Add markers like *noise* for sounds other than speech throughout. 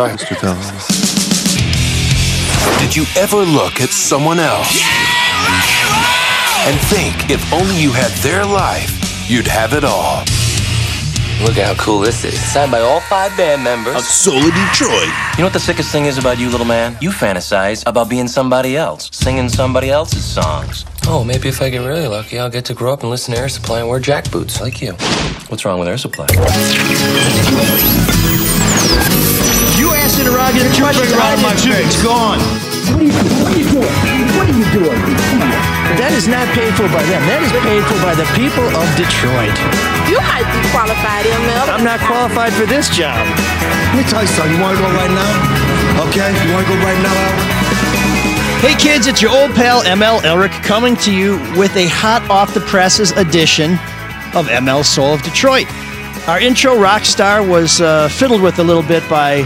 sorry. Mr. Dallas. Did you ever look at someone else and think if only you had their life, you'd have it all? Look at how cool this is. Signed by all five band members. Soul of Detroit. You know what the sickest thing is about you, little man? You fantasize about being somebody else, singing somebody else's songs. Oh, maybe if I get really lucky, I'll get to grow up and listen to Air Supply and wear jack boots like you. What's wrong with Air Supply? You asked interrogator question. right in my face. It's gone. What are you, what are you doing? What are you doing? That is not paid for by them. That is paid for by the people of Detroit. You might be qualified, ML. I'm not qualified for this job. Let me tell you something. You want to go right now? Okay? You want to go right now, Al? Hey kids, it's your old pal ML Elrick coming to you with a hot off the presses edition of ML Soul of Detroit. Our intro rock star was uh, fiddled with a little bit by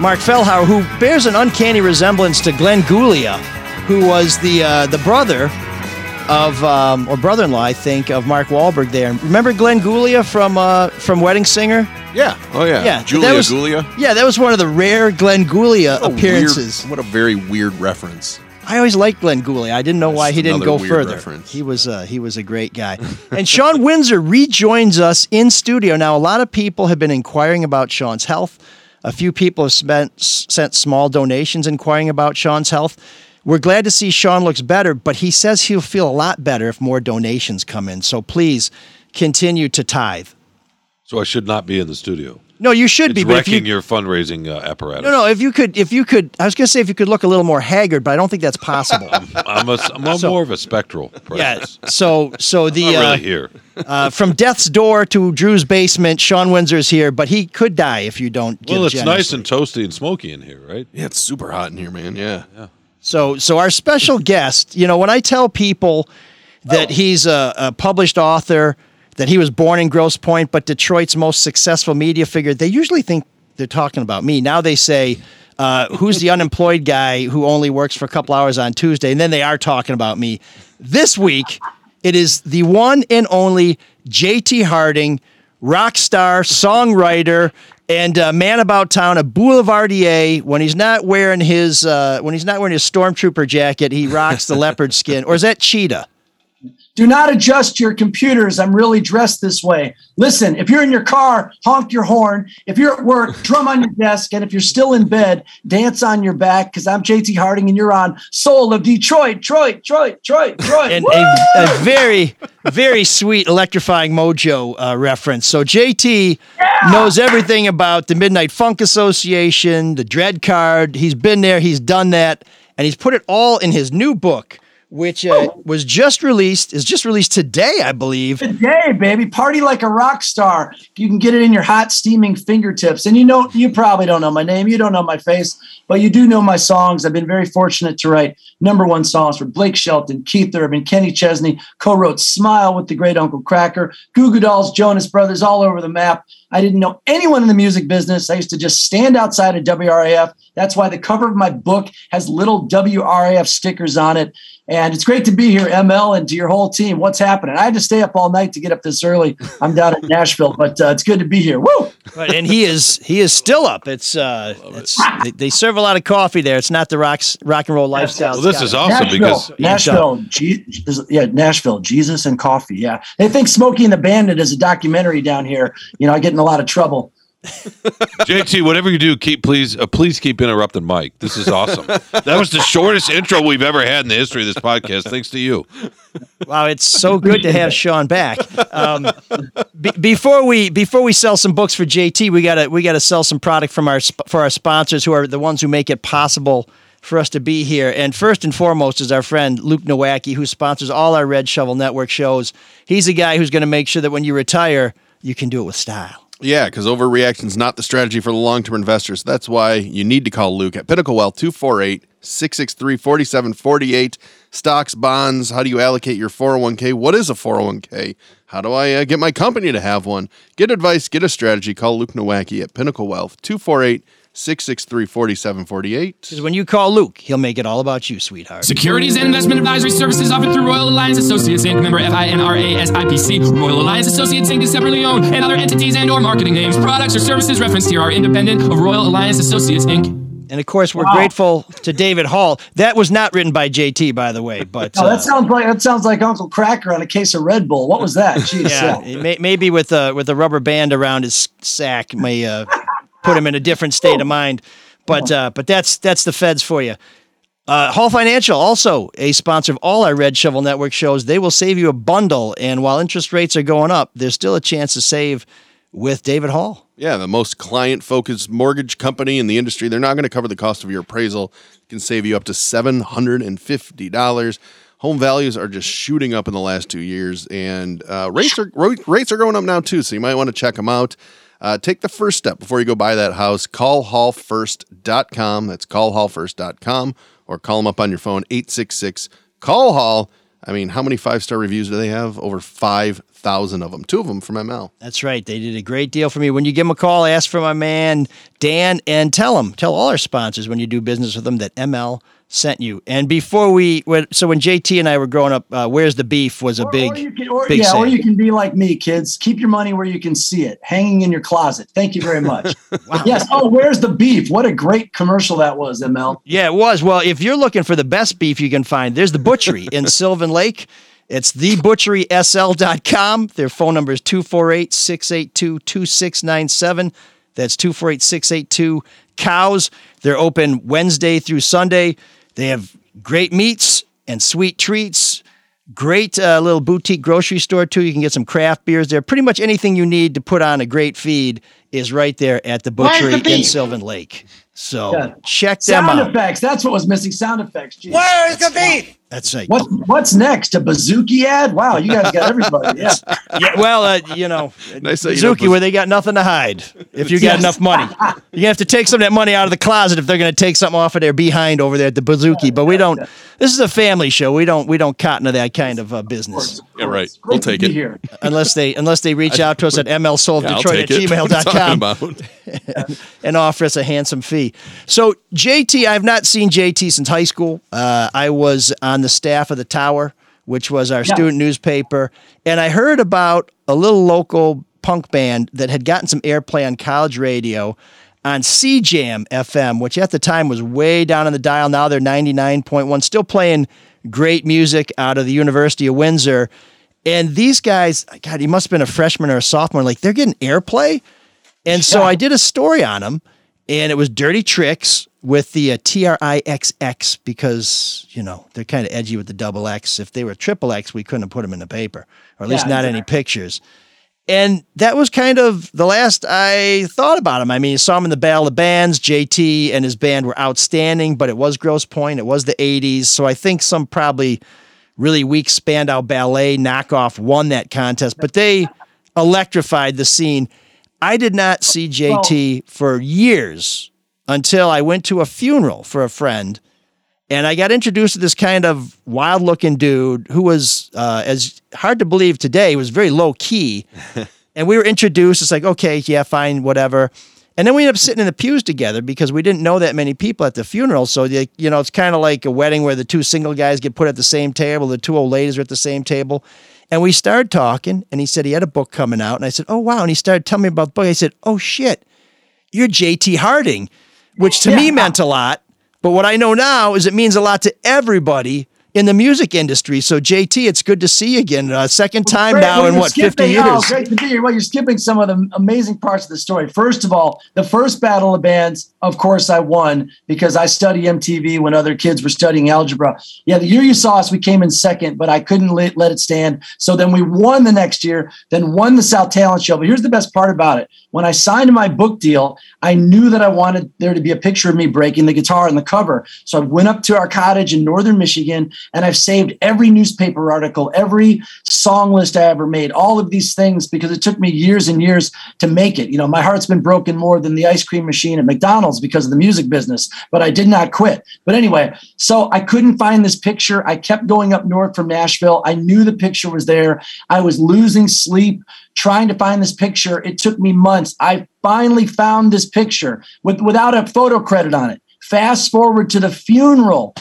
Mark Fellhauer, who bears an uncanny resemblance to Glenn Gulia, who was the uh, the brother of um, or brother-in-law, I think, of Mark Wahlberg. There, remember Glenn Gulia from uh, from Wedding Singer? Yeah. Oh yeah. Yeah, Julia that was- Gulia. Yeah, that was one of the rare Glenn Gulia What appearances. Weird, what a very weird reference. I always liked Glenn Gooley. I didn't know why he didn't go further. reference. He was uh, he was a great guy. *laughs* and Sean Windsor rejoins us in studio. Now, a lot of people have been inquiring about Sean's health. A few people have spent, sent small donations inquiring about Sean's health. We're glad to see Sean looks better, but he says he'll feel a lot better if more donations come in. So please continue to tithe. So I should not be in the studio. No, you should It's be. But if you, wrecking your fundraising uh, apparatus. no, no, if you could, if you could, I was going to say if you could look a little more haggard, but I don't think that's possible. I'm, a, I'm a So- more of a spectral yeah. presence. So, so the Not uh, really here. uh, from death's door to Drew's basement, Sean Windsor's here, but he could die if you don't. Give Well, it's nice and toasty and smoky in here, right? Yeah, it's super hot in here, man. Yeah. So, so our special guest, you know, when I tell people that he's a, a published author, that he was born in Grosse Pointe, but Detroit's most successful media figure, they usually think they're talking about me. Now they say, uh, "Who's the unemployed guy who only works for a couple hours on Tuesday?" And then they are talking about me. This week, it is the one and only J.T. Harding, rock star, songwriter, and uh, man about town, a boulevardier. When he's not wearing his uh, when he's not wearing his stormtrooper jacket, he rocks the leopard skin. Or is that cheetah? Do not adjust your computers. I'm really dressed this way. Listen, if you're in your car, honk your horn. If you're at work, *laughs* drum on your desk. And if you're still in bed, dance on your back because I'm JT Harding and you're on Soul of Detroit, Detroit, Detroit, Detroit, Detroit. and a, a very, very sweet electrifying mojo uh, reference. So JT knows everything about the Midnight Funk Association, the Dread Card. He's been there, he's done that, and he's put it all in his new book, which uh, was just released, is just released today, I believe. Today, baby, party like a rock star. You can get it in your hot, steaming fingertips. And you know, you probably don't know my name, you don't know my face, but you do know my songs. I've been very fortunate to write number one songs for Blake Shelton, Keith Urban, Kenny Chesney. Co-wrote "Smile" with the great Uncle Kracker, Goo Goo Dolls, Jonas Brothers, all over the map. I didn't know anyone in the music business. I used to just stand outside of WRIF. That's why the cover of my book has little WRIF stickers on it. And it's great to be here, ML, and to your whole team. What's happening? I had to stay up all night to get up this early. I'm down in Nashville, but uh, it's good to be here. Woo! But, and he is he is still up. It's uh, it's they, they serve a lot of coffee there. It's not the rocks rock and roll lifestyle. Well, this is awesome Nashville, because Nashville, G- is- yeah, Nashville, Jesus and coffee. Yeah, they think Smokey and the Bandit is a documentary down here. You know, I get in a lot of trouble. *laughs* JT, whatever you do, keep please uh, please keep interrupting Mike. This is awesome. that was the shortest intro we've ever had in the history of this podcast. Thanks to you. Wow, it's so good to have Sean back. Um, be- before we before we sell some books for JT, we gotta we gotta sell some product from our sp- for our sponsors, who are the ones who make it possible for us to be here. And first and foremost is our friend Luke Nowacki, who sponsors all our Red Shovel Network shows. He's a guy who's going to make sure that when you retire, you can do it with style. Yeah, because overreaction is not the strategy for the long term investors. That's why you need to call Luke at Pinnacle Wealth 248 663 4748. Stocks, bonds, how do you allocate your 401k? What is a 401k? How do I uh, get my company to have one? Get advice, get a strategy. Call Luke Nowacki at Pinnacle Wealth 248 663 4748. Because when you call Luke, he'll make it all about you, sweetheart. Securities and investment advisory services offered through Royal Alliance Associates Inc. Member FINRA SIPC. Royal Alliance Associates Inc. is separately owned, and other entities and or marketing names, products, or services referenced here are independent of Royal Alliance Associates Inc. And of course, we're grateful to David Hall. That was not written by JT, by the way, but Oh, uh, that sounds like that sounds like Uncle Kracker on a case of Red Bull. What was that? *laughs* Jeez, yeah, yeah. it may, maybe with a with a rubber band around his sack may uh, put him in a different state of mind. But uh, but that's that's the feds for you. Uh, Hall Financial, also a sponsor of all our Red Shovel Network shows, they will save you a bundle. And while interest rates are going up, there's still a chance to save with David Hall. Yeah, the most client focused mortgage company in the industry. They're not going to cover the cost of your appraisal. It can save you up to $750. Home values are just shooting up in the last two years, and uh, rates are rates are going up now too. So you might want to check them out. Uh, take the first step before you go buy that house. Call hallfirst.com. That's callhallfirst.com or call them up on your phone 866 call hall. I mean, how many five star reviews do they have? Over 5,000 of them. Two of them from ML. That's right. They did a great deal for me. When you give them a call, ask for my man Dan and tell them, tell all our sponsors when you do business with them that ML sent you. And before we, so when JT and I were growing up, uh, Where's the Beef was a big, Or can, or, big yeah, or you can be like me, kids. Keep your money where you can see it, hanging in your closet. Thank you very much. *laughs* Yes. Oh, where's the beef? What a great commercial that was, ML. Yeah, it was. Well, if you're looking for the best beef you can find, there's the butchery in *laughs* Sylvan Lake. It's thebutcherysl.com. Their phone number is 248 682 2697. That's 248 682 cows. They're open Wednesday through Sunday. They have great meats and sweet treats. Great uh, little boutique grocery store, too. You can get some craft beers there. Pretty much anything you need to put on a great feed is right there at the Where's the butchery in? Sylvan Lake. So Yeah. check them Sound out. Sound effects. That's what was missing. Sound effects. Jeez. Where's the beef? That's right. What, what's next? A bazooki ad? Wow, you guys got everybody. Yeah. *laughs* Yeah, well, uh, you know, *laughs* Nice that you know where they got nothing to hide. If you got Yes. enough money, *laughs* you're gonna have to take some of that money out of the closet if they're gonna take something off of their behind over there at the Bouzouki. But we don't. This is a family show. We don't. We don't cotton to that kind of uh, business Yeah, right. We'll take it. here. unless they unless they reach out to us at Yeah, I'll at take it. What are you talking gmail.com about? and offer us a handsome fee. So JT, I've not seen JT since high school. Uh, I was on the staff of the Tower, which was our Yeah. student newspaper, and I heard about a little local punk band that had gotten some airplay on college radio on CJAM FM, which at the time was way down on the dial. Now they're 99.1, still playing great music out of the University of Windsor. And these guys, God, he must have been a freshman or a sophomore. Like they're getting airplay. And so I did a story on them, and it was Dirty Tricks with the uh, TRIXX because, you know, they're kind of edgy with the double X. If they were triple X, we couldn't have put them in the paper, or at least Yeah, not any pictures. And that was kind of the last I thought about him. I mean, you saw him in the Battle of Bands. JT and his band were outstanding, but it was Grosse Pointe. It was the 80s. So I think some probably really weak Spandau Ballet knockoff won that contest, but they electrified the scene. I did not see JT for years until I went to a funeral for a friend and I got introduced to this kind of wild looking dude who was, uh, as hard to believe today, was very low key. *laughs* and we were introduced. It's like, okay, yeah, fine, whatever. And then we ended up sitting in the pews together because we didn't know that many people at the funeral. So, you you know, it's kind of like a wedding where the two single guys get put at the same table, the two old ladies are at the same table. And we started talking, and he said he had a book coming out. And I said, oh, wow. And he started telling me about the book. I said, oh, shit, you're JT Harding, which to me meant a lot. But what I know now is it means a lot to everybody in the music industry. So, JT, it's good to see you again. Uh, second time Great. now Well, in what, 50 years? Oh, great to be here. Well, you're skipping some of the amazing parts of the story. First of all, the first battle of bands, of course, I won because I studied MTV when other kids were studying algebra. Yeah, the year you saw us, we came in second, but I couldn't let, let it stand. So then we won the next year, then won the South Talent Show. But here's the best part about it: when I signed my book deal, I knew that I wanted there to be a picture of me breaking the guitar on the cover. So I went up to our cottage in northern Michigan And I've saved every newspaper article, every song list I ever made, all of these things because it took me years and years to make it. You know, my heart's been broken more than the ice cream machine at McDonald's because of the music business, but I did not quit. But anyway, so I couldn't find this picture. I kept going up north from Nashville. I knew the picture was there. I was losing sleep trying to find this picture. It took me months. I finally found this picture with, without a photo credit on it. Fast forward to the funeral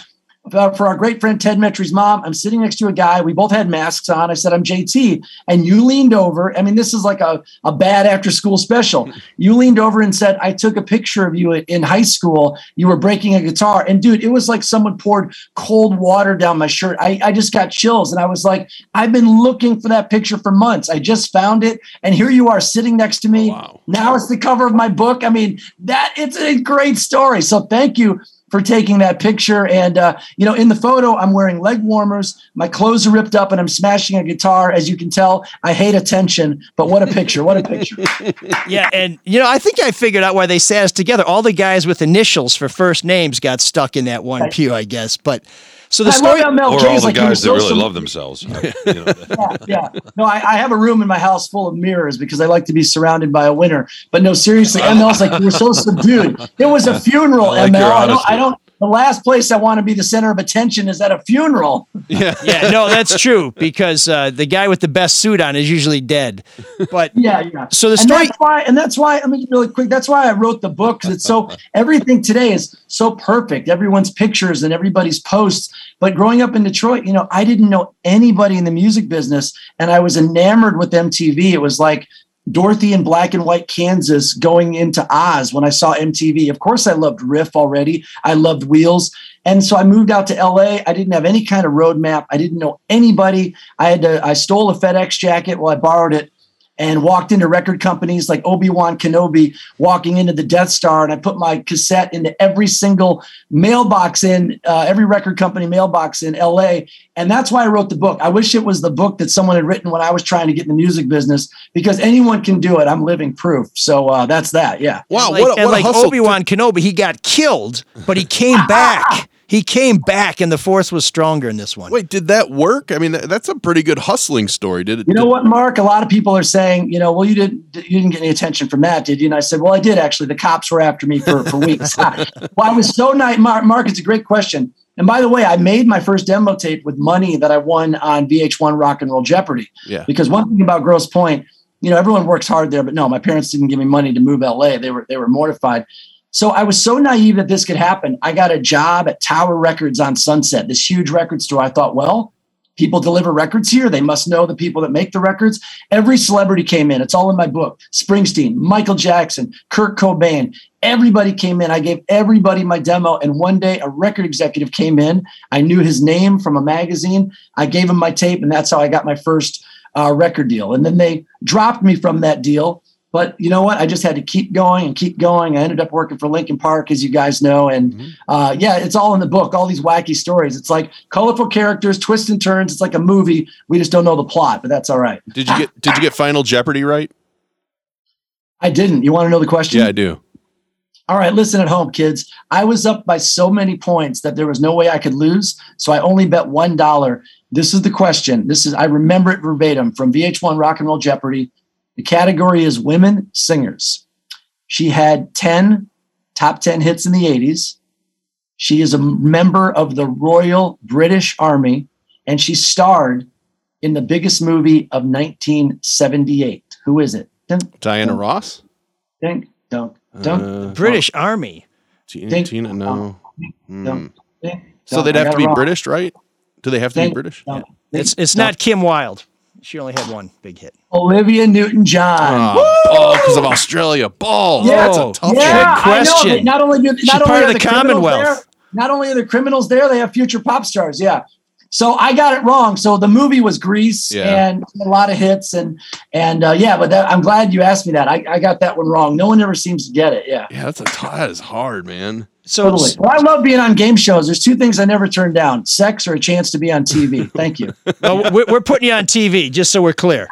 for our great friend Ted Metry's mom. I'm sitting next to a guy. We both had masks on. I said, I'm JT. And you leaned over. I mean, this is like a, a bad after school special. *laughs* You leaned over and said, I took a picture of you in high school. You were breaking a guitar. And dude, it was like someone poured cold water down my shirt. I, I just got chills. And I was like, I've been looking for that picture for months. I just found it. And here you are sitting next to me. Wow. Now it's the cover of my book. I mean, that it's a great story. So thank you for taking that picture. And, uh, you know, in the photo, I'm wearing leg warmers. My clothes are ripped up and I'm smashing a guitar. As you can tell, I hate attention, but what a picture. What a picture. *laughs* Yeah, and you know, I think I figured out why they sat us together. All the guys with initials for first names got stuck in that one pew, I guess. But so the I story. love MLK's Or all the like guys that really love themselves. You know, yeah, yeah. No, I, I have a room in my house full of mirrors because I like to be surrounded by a winner. But no, seriously, ML's like, you were so subdued. It was a funeral, I like ML. your I don't. I don't, the last place I want to be the center of attention is at a funeral. *laughs* yeah, no, that's true because uh, the guy with the best suit on is usually dead. But *laughs* Yeah, yeah. So the and story- that's why, and that's why. I mean, really quick. That's why I wrote the book because it's so *laughs* everything today is so perfect. Everyone's pictures and everybody's posts. But growing up in Detroit, you know, I didn't know anybody in the music business, and I was enamored with MTV. It was like Dorothy in black and white Kansas going into Oz when I saw MTV. Of course, I loved Riff already. I loved Wheels. And so I moved out to LA. I didn't have any kind of roadmap. I didn't know anybody. I had to, I stole a FedEx jacket. Well, I borrowed it and walked into record companies like Obi-Wan Kenobi, walking into the Death Star. And I put my cassette into every single mailbox in uh, every record company mailbox in LA. And that's why I wrote the book. I wish it was the book that someone had written when I was trying to get in the music business because anyone can do it. I'm living proof. So uh, that's that. Yeah. Wow, like, what a, and what a like hustle. Obi Wan Kenobi, he got killed, but he came *laughs* back. He came back, and the Force was stronger in this one. Wait, did that work? I mean, that's a pretty good hustling story. Did it? You know did- what, Mark? A lot of people are saying, you know, well, you didn't you didn't get any attention from that, did you? And I said, well, I did actually. The cops were after me for, for weeks. *laughs* well, I was so nice. Mark, Mark, it's a great question. And by the way, I made my first demo tape with money that I won on VH1 Rock and Roll Jeopardy. Yeah. Because one thing about Grosse Pointe, you know, everyone works hard there, but no, my parents didn't give me money to move LA. They were they were mortified. So I was so naive that this could happen. I got a job at Tower Records on Sunset, this huge record store. I thought, well, people deliver records here. They must know the people that make the records. Every celebrity came in. It's all in my book. Springsteen, Michael Jackson, Kurt Cobain. Everybody came in. I gave everybody my demo. And one day a record executive came in. I knew his name from a magazine. I gave him my tape, and that's how I got my first uh, record deal. And then they dropped me from that deal. But you know what? I just had to keep going and keep going. I ended up working for Linkin Park, as you guys know. And uh, yeah, it's all in the book, all these wacky stories. It's like colorful characters, twists and turns. It's like a movie. We just don't know the plot, but that's all right. Did you get Did you get Final Jeopardy right? I didn't. You want to know the question? Yeah, I do. All right, listen at home, kids. I was up by so many points that there was no way I could lose. So I only bet one dollar. This is the question. This is I remember it verbatim from VH1 Rock and Roll Jeopardy. The category is women singers. She had 10 top 10 hits in the 80s. She is a member of the Royal British Army, and she starred in the biggest movie of 1978. Who is it? Dun, Diana Ross. dun, dun, dun, Uh, British Army. Tina, Think- Tina no. Hmm. dun, dun, So they'd have to be wrong. British, right? Do they have to be British? dun, It's it's dun. not Kim Wilde. She only had one big hit. Olivia Newton-John. Oh, oh, because of Australia. Ball. Yeah. That's a tough yeah, one. Trick I know. question. Not only do not She's only part are of the criminals Commonwealth. there- not only are the criminals there, they have future pop stars. Yeah. So I got it wrong. So the movie was Grease Yeah. and a lot of hits and and uh, yeah, but that, I'm glad you asked me that. I, I got that one wrong. No one ever seems to get it. Yeah. Yeah, that's a t- that is hard, man. So Totally. Well, I love being on game shows. There's two things I never turn down: sex or a chance to be on TV. Thank you. *laughs* no, we're, putting you on TV, just so we're clear.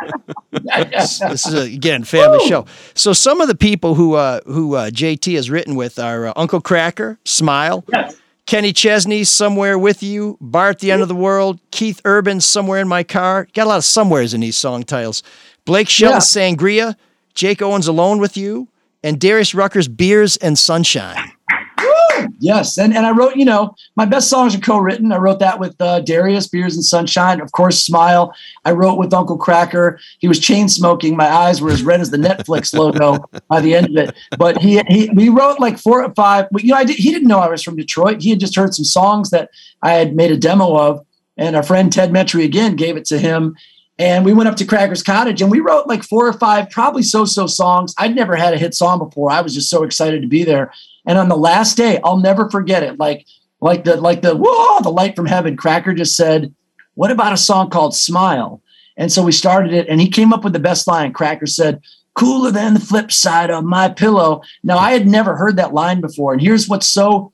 this is a, again family show. So some of the people who uh, who uh, JT has written with are uh, Uncle Kracker, Smile, Yes. Kenny Chesney, Somewhere With You, Bart, The End of the World, Keith Urban, Somewhere in My Car. Got a lot of somewheres in these song titles. Blake Shelton, Sangria, Jake Owens, Alone With You, and Darius Rucker's Beers and Sunshine. Yes, and and I wrote, you know, my best songs are co-written. I wrote that with uh, Darius, Beers and Sunshine, of course, Smile. I wrote with Uncle Kracker. He was chain smoking. My eyes were as red as the Netflix logo *laughs* by the end of it. But he he we wrote like four or five. You know, I did, he didn't know I was from Detroit. He had just heard some songs that I had made a demo of, and our friend Ted Metry again gave it to him. And we went up to Kracker's Cottage and we wrote like four or five, probably so-so songs. I'd never had a hit song before. I was just so excited to be there. And on the last day, I'll never forget it. Like, like the like the whoa, the light from heaven. Kracker just said, "What about a song called Smile?" And so we started it, and he came up with the best line. Kracker said, "Cooler than the flip side of my pillow." Now I had never heard that line before, and here's what's so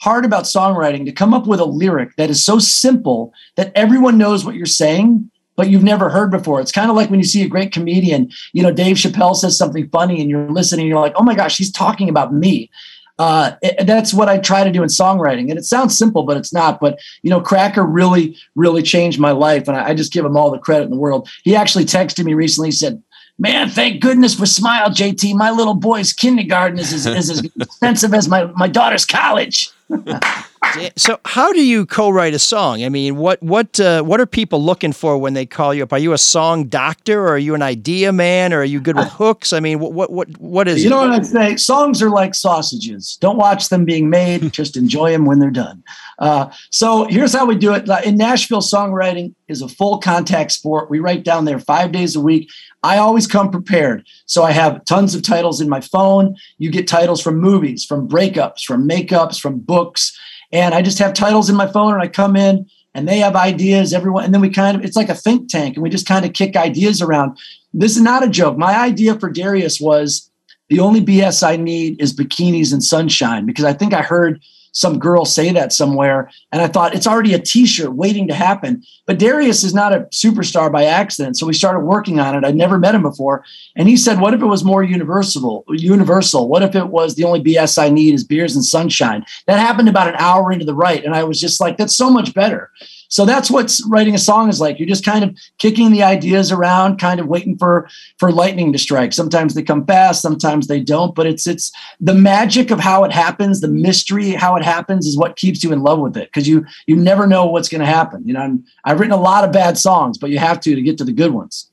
hard about songwriting: to come up with a lyric that is so simple that everyone knows what you're saying, but you've never heard before. It's kind of like when you see a great comedian, you know, Dave Chappelle says something funny and you're listening, you're like, oh my gosh, he's talking about me. Uh, it, that's what I try to do in songwriting. And it sounds simple, but it's not. But, you know, Kracker really, really changed my life. And I, I just give him all the credit in the world. He actually texted me recently. He said, Man, thank goodness for Smile, JT. My little boy's kindergarten is, is, is as *laughs* expensive as my, my daughter's college. *laughs* so how do you co-write a song? I mean, what what uh, what are people looking for when they call you up? Are you a song doctor, or are you an idea man, or are you good with *laughs* hooks? I mean, what what what what is? You it? know what I'd say? Songs are like sausages. Don't watch them being made; *laughs* just enjoy them when they're done. Uh, so here's how we do it. In Nashville, songwriting is a full contact sport. We write down there five days a week. I always come prepared. So I have tons of titles in my phone. You get titles from movies, from breakups, from makeups, from books. And I just have titles in my phone and I come in and they have ideas, everyone. And then we kind of, it's like a think tank and we just kind of kick ideas around. This is not a joke. My idea for Darius was the only BS I need is bikinis and sunshine because I think I heard some girl say that somewhere. And I thought it's already a t-shirt waiting to happen. But Darius is not a superstar by accident. So we started working on it. I'd never met him before. And he said, what if it was more universal? Universal. What if it was the only BS I need is beers and sunshine? That happened about an hour into the write. And I was just like, that's so much better. So that's what writing a song is like. You're just kind of kicking the ideas around, kind of waiting for for lightning to strike. Sometimes they come fast, sometimes they don't. But it's it's the magic of how it happens, the mystery how it happens is what keeps you in love with it because you you never know what's going to happen. You know, I'm, I've written a lot of bad songs, but you have to to get to the good ones.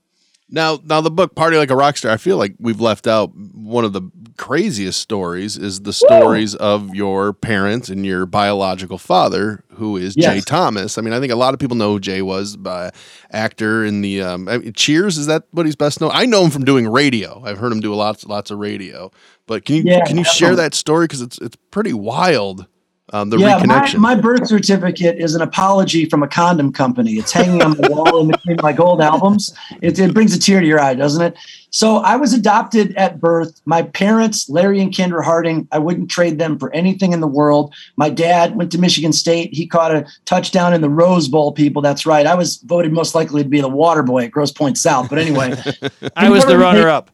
Now, now the book "Party Like a Rockstar." I feel like we've left out one of the craziest stories. Is the stories Woo! of your parents and your biological father, who is yes. Jay Thomas. I mean, I think a lot of people know who Jay was, by actor in the um, I mean, Cheers. Is that what he's best known? I know him from doing radio. I've heard him do lots, lots of radio. But can you yeah, can you share that story because it's it's pretty wild um, the yeah, reconnection. My, my, birth certificate is an apology from a condom company. It's hanging on the wall in between my gold albums. It, it, brings a tear to your eye, doesn't it? So I was adopted at birth. My parents, Larry and Kendra Harding, I wouldn't trade them for anything in the world. My dad went to Michigan State. He caught a touchdown in the Rose Bowl, people. That's right. I was voted most likely to be the water boy at Grosse Pointe South. But anyway, *laughs* I was the runner up.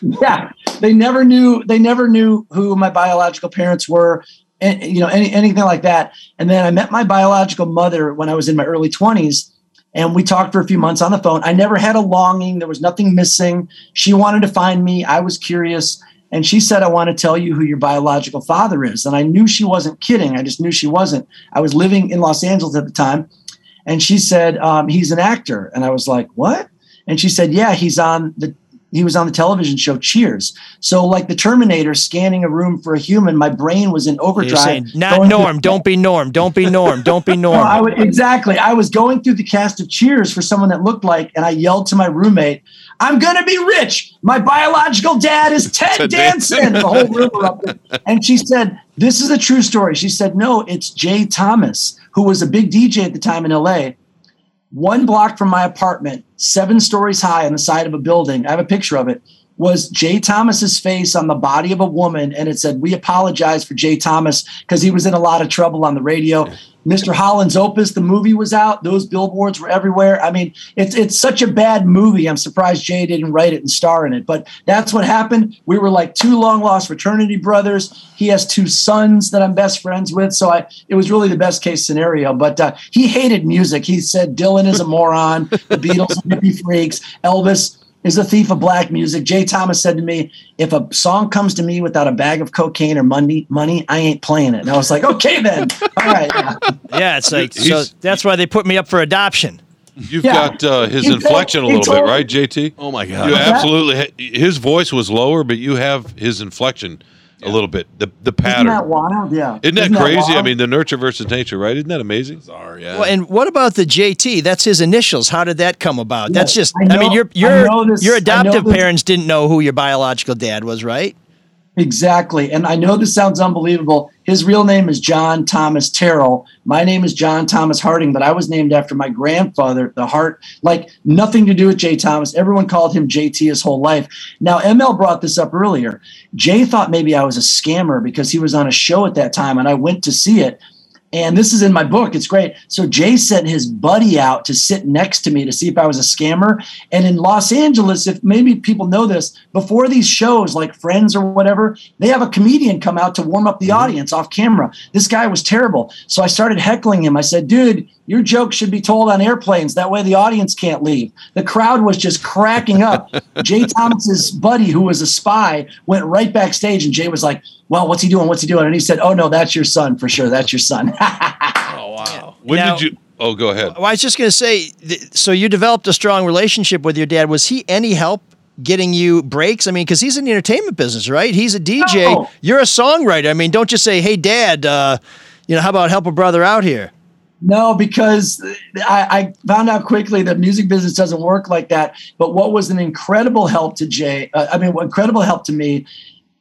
Yeah, they never knew. They never knew who my biological parents were and, you know, any, anything like that. And then I met my biological mother when I was in my early 20s. And we talked for a few months on the phone. I never had a longing. There was nothing missing. She wanted to find me. I was curious. And she said, I want to tell you who your biological father is. And I knew she wasn't kidding. I just knew she wasn't. I was living in Los Angeles at the time. And she said, um, he's an actor. And I was like, what? And she said, yeah, he's on the he was on the television show Cheers. So, like the Terminator scanning a room for a human, my brain was in overdrive. Saying, Not Norm. don't be Norm. Don't be Norm. Don't be *laughs* Norm. no, I would, exactly. I was going through the cast of Cheers for someone that looked like, and I yelled to my roommate, "I'm gonna be rich. My biological dad is *laughs* Ted Danson." the whole room erupted, and she said, "This is a true story." She said, "No, it's Jay Thomas, who was a big DJ at the time in L.A." one block from my apartment, seven stories high on the side of a building. I have a picture of it. Was Jay Thomas's face on the body of a woman, and it said, "We apologize for Jay Thomas because he was in a lot of trouble on the radio." Mr. Holland's Opus, the movie was out. Those billboards were everywhere. I mean, it's it's such a bad movie. I'm surprised Jay didn't write it and star in it. But that's what happened. We were like two long lost fraternity brothers. He has two sons that I'm best friends with. So I it was really the best case scenario. But uh, he hated music. He said Dylan is a moron. The Beatles are hippie freaks. Elvis is a thief of black music. Jay Thomas said to me, if a song comes to me without a bag of cocaine or money, money, I ain't playing it. And I was like, okay, then. All right. Yeah, *laughs* Yeah, it's like so. That's why they put me up for adoption. You've Yeah. got uh, his He inflection a told- he little bit, right, JT? Oh my god. You absolutely. His voice was lower, but you have his inflection a little bit. The the pattern. Isn't pattern. that wild? Yeah. Isn't that crazy? I mean, the nurture versus nature, right? Isn't that amazing? Sorry, yeah. Well, and what about the JT? That's his initials. How did that come about? That's just. I I, mean, your your this- your adoptive parents didn't know who your biological dad was, right? Exactly. And I know this sounds unbelievable. His real name is John Thomas Terrell. My name is John Thomas Harding, but I was named after my grandfather, the Hart, like nothing to do with Jay Thomas. Everyone called him JT his whole life. Now, ML brought this up earlier. Jay thought maybe I was a scammer because he was on a show at that time and I went to see it. And this is in my book. It's great. So Jay sent his buddy out to sit next to me to see if I was a scammer. And in Los Angeles, if maybe people know this, before these shows like Friends or whatever, they have a comedian come out to warm up the mm-hmm. audience off camera. This guy was terrible. So I started heckling him. I said, dude, your joke should be told on airplanes. That way the audience can't leave. The crowd was just cracking up. *laughs* Jay Thomas's buddy, who was a spy, went right backstage and Jay was like, well, what's he doing? What's he doing? And he said, oh, no, that's your son for sure. That's your son. *laughs* Oh wow. When Now- did you? Oh, go ahead. Well, I was just going to say. th- So you developed a strong relationship with your dad. Was he any help? Getting you breaks? I mean, because he's in the entertainment business, right? He's a DJ. No. You're a songwriter. I mean, don't just say, "Hey, Dad, uh, you know, how about help a brother out here?" No, because I, I found out quickly that music business doesn't work like that. But what was an incredible help to Jay, uh, I mean, what incredible help to me,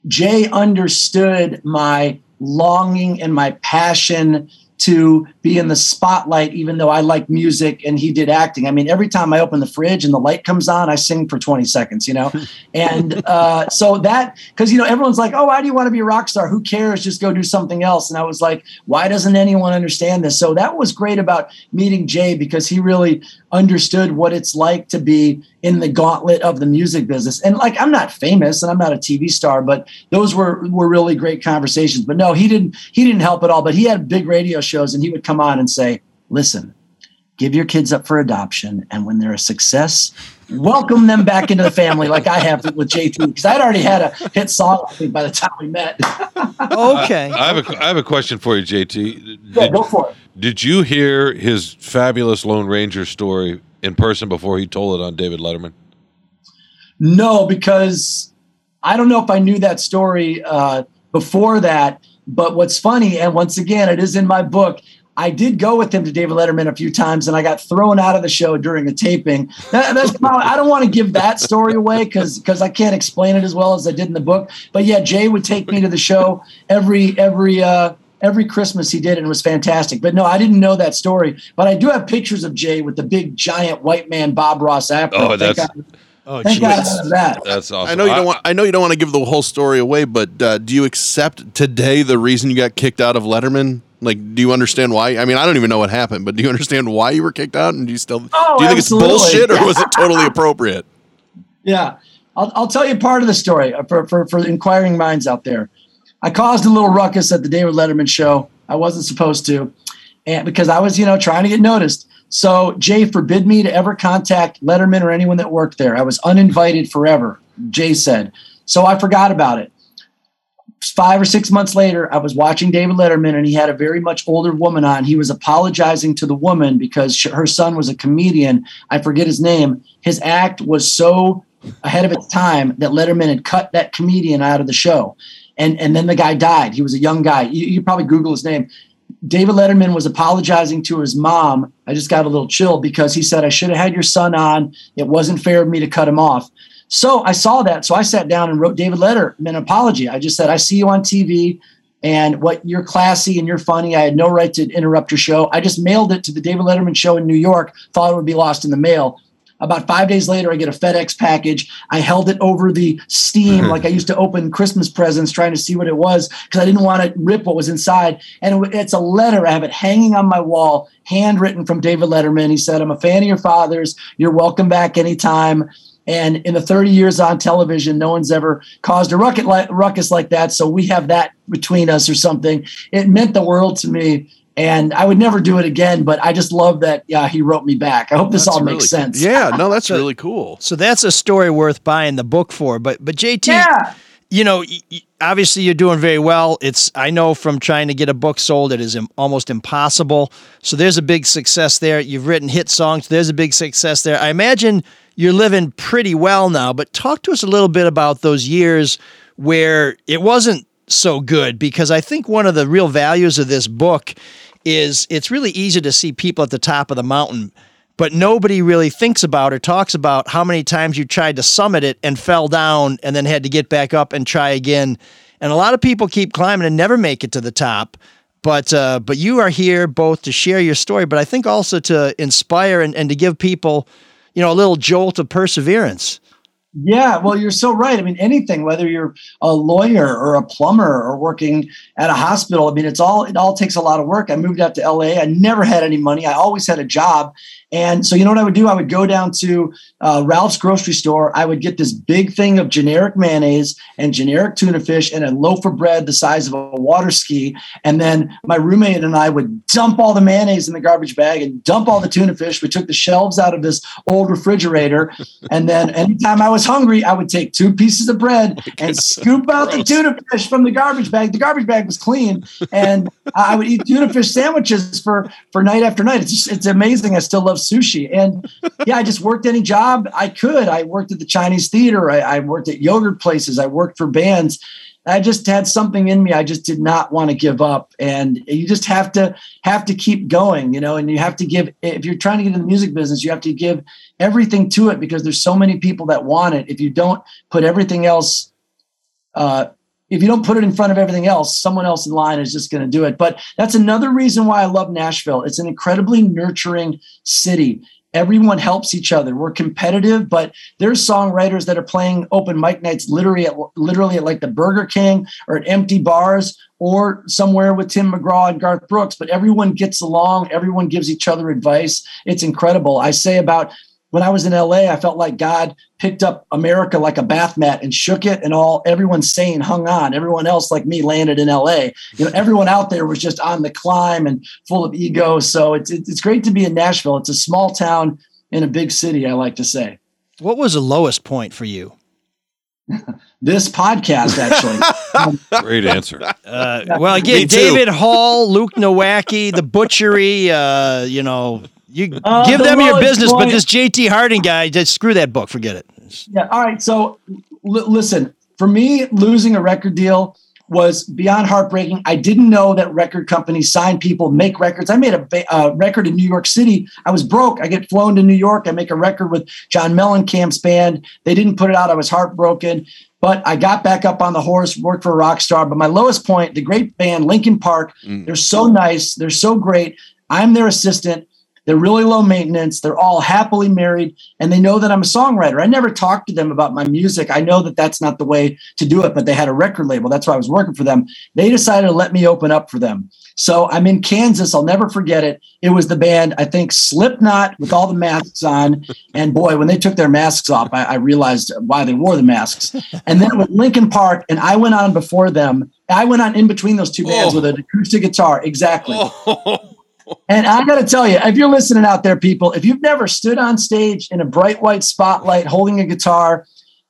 Jay understood my longing and my passion to be in the spotlight, even though I like music and he did acting. I mean, every time I open the fridge and the light comes on, I sing for 20 seconds, you know? *laughs* and uh, so that, because, you know, everyone's like, oh, why do you want to be a rock star? Who cares? Just go do something else. And I was like, why doesn't anyone understand this? So that was great about meeting Jay because he really understood what it's like to be in the gauntlet of the music business. And like, I'm not famous and I'm not a TV star, but those were, were really great conversations. But no, he didn't, he didn't help at all, but he had big radio shows and he would come on and say, listen, give your kids up for adoption. And when they're a success, welcome them back into the family like I have with JT, because I'd already had a hit song I think by the time we met. Okay. I have a I have a question for you, JT. Yeah, Did, go for it. did you hear his fabulous Lone Ranger story in person before he told it on David Letterman? No, because I don't know if I knew that story uh, before that. But what's funny, and once again, it is in my book. I did go with him to David Letterman a few times, and I got thrown out of the show during a taping. That, that's *laughs* probably, I don't want to give that story away because because I can't explain it as well as I did in the book. But yeah, Jay would take me to the show every every uh, every Christmas he did, and it was fantastic. But no, I didn't know that story. But I do have pictures of Jay with the big giant white man Bob Ross afro. Oh, that's- Oh, thank God I jeez. that. That's awesome. I know you don't want. I know you don't want to give the whole story away, but uh, do you accept today the reason you got kicked out of Letterman? Like, do you understand why? I mean, I don't even know what happened, but do you understand why you were kicked out? And do you still Oh, do you think absolutely. it's bullshit or was it *laughs* totally appropriate? Yeah, I'll, I'll tell you part of the story uh, for, for, for inquiring minds out there. I caused a little ruckus at the David Letterman show. I wasn't supposed to, and because I was, you know, trying to get noticed. So Jay forbid me to ever contact Letterman or anyone that worked there. I was uninvited forever. Jay said. So I forgot about it. Five or six months later, I was watching David Letterman, and he had a very much older woman on. He was apologizing to the woman because sh- her son was a comedian. I forget his name. His act was so ahead of its time that Letterman had cut that comedian out of the show. And, and then the guy died. He was a young guy. You, you probably Google his name. David Letterman was apologizing to his mom. I just got a little chill because he said, I should have had your son on. It wasn't fair of me to cut him off. So I saw that. So I sat down and wrote David Letterman an apology. I just said, I see you on TV and what you're classy and you're funny. I had no right to interrupt your show. I just mailed it to the David Letterman show in New York, thought it would be lost in the mail. About five days later, I get a FedEx package. I held it over the steam hmm. like I used to open Christmas presents, trying to see what it was because I didn't want to rip what was inside. And it, it's a letter. I have it hanging on my wall, handwritten from David Letterman. He said, I'm a fan of your father's. You're welcome back anytime. And in the 30 years on television, no one's ever caused a ruckus like, ruckus like that. So we have that between us or something. It meant the world to me and I would never do it again. But I just love that. Yeah, he wrote me back. I hope this That's all really makes cool. sense. Yeah, no, that's *laughs* really cool. So that's a story worth buying the book for. But but JT, Yeah. you know, y- y- obviously you're doing very well. It's I know from trying to get a book sold, it is Im- almost impossible. So there's a big success there. You've written hit songs. There's a big success there. I imagine you're living pretty well now. But talk to us a little bit about those years where it wasn't so good, because I think one of the real values of this book is it's really easy to see people at the top of the mountain but nobody really thinks about or talks about how many times you tried to summit it and fell down and then had to get back up and try again. And a lot of people keep climbing and never make it to the top. But uh, but you are here both to share your story, but I think also to inspire and, and to give people, you know, a little jolt of perseverance. Yeah, well, you're so right. I mean, anything, whether you're a lawyer or a plumber or working at a hospital, I mean, it's all it all takes a lot of work. I moved out to LA. I never had any money. I always had a job, and so you know what I would do? I would go down to uh, Ralph's grocery store. I would get this big thing of generic mayonnaise and generic tuna fish and a loaf of bread the size of a water ski, and then my roommate and I would dump all the mayonnaise in the garbage bag and dump all the tuna fish. We took the shelves out of this old refrigerator, *laughs* and then anytime I was hungry, I would take two pieces of bread and scoop out the tuna fish from the garbage bag. The garbage bag was clean, and I would eat tuna fish sandwiches for for night after night. It's just, it's amazing. I still love sushi, and yeah, I just worked any job I could. I worked at the Chinese theater. I, I worked at yogurt places. I worked for bands. I just had something in me. I just did not want to give up, and you just have to have to keep going, you know. And you have to give if you're trying to get in the music business, you have to give everything to it because there's so many people that want it. If you don't put everything else, uh, if you don't put it in front of everything else, someone else in line is just going to do it. But that's another reason why I love Nashville. It's an incredibly nurturing city. Everyone helps each other. We're competitive, but there's songwriters that are playing open mic nights literally at literally at like the Burger King or at empty bars or somewhere with Tim McGraw and Garth Brooks. But everyone gets along. Everyone gives each other advice. It's incredible. I say about when I was in LA, I felt like God picked up America like a bath mat and shook it, and all everyone sane hung on. Everyone else, like me, landed in LA. You know, everyone out there was just on the climb and full of ego. So it's it's great to be in Nashville. It's a small town in a big city. I like to say. What was the lowest point for you? *laughs* This podcast, actually. *laughs* Great answer. Uh, well, again, David Hall, Luke Nowacki, the butchery. Uh, you know, you Uh, give the them your lowest business, but this JT Harding guy, just screw that book. Forget it. Yeah. All right. So l- listen, for me, losing a record deal was beyond heartbreaking. I didn't know that record companies sign people, make records. I made a ba- uh, record in New York City. I was broke. I get flown to New York. I make a record with John Mellencamp's band. They didn't put it out. I was heartbroken. But I got back up on the horse, worked for a rock star. But my lowest point, the great band Linkin Park, they're so nice. They're so great. I'm their assistant. They're really low maintenance. They're all happily married and they know that I'm a songwriter. I never talked to them about my music. I know that that's not the way to do it, but they had a record label. That's why I was working for them. They decided to let me open up for them. So I'm in Kansas. I'll never forget it. It was the band, I think Slipknot with all the masks on. And boy, when they took their masks off, I, I realized why they wore the masks. And then with Linkin Park, and I went on before them. I went on in between those two bands oh. with an acoustic guitar. Exactly. Oh. *laughs* And I got to tell you, if you're listening out there, people, if you've never stood on stage in a bright white spotlight holding a guitar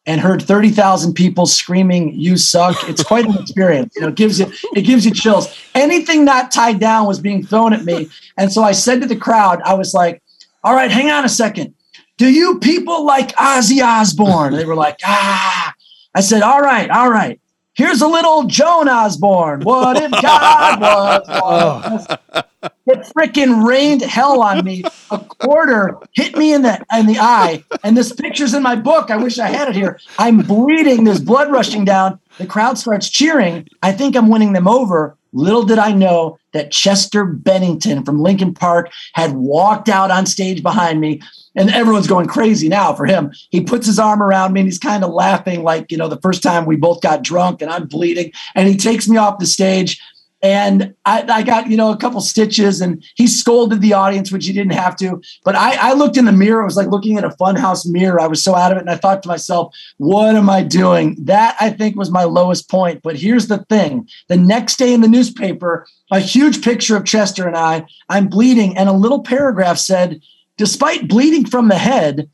and heard 30,000 people screaming, you suck, it's quite an experience. You know, it gives you, it gives you chills. Anything not tied down was being thrown at me. And so I said to the crowd, I was like, all right, hang on a second. Do you people like Ozzy Osbourne? They were like, ah. I said, all right, all right. Here's a little Joan Osborne. What if God was? *laughs* one?" It freaking rained hell on me. A quarter hit me in the in the eye, and this picture's in my book. I wish I had it here. I'm bleeding. There's blood rushing down. The crowd starts cheering. I think I'm winning them over. Little did I know that Chester Bennington from Linkin Park had walked out on stage behind me. And everyone's going crazy now for him. He puts his arm around me and he's kind of laughing like, you know, the first time we both got drunk and I'm bleeding. And he takes me off the stage and I, I, got you know a couple stitches and he scolded the audience which he didn't have to. But I, I, looked in the mirror. It was like looking at a funhouse mirror. I was so out of it. And i thought to myself what am i doing? That i think was my lowest point. But here's the thing. The next day in the newspaper a huge picture of chester and i i'm bleeding. And a little paragraph said despite bleeding from the head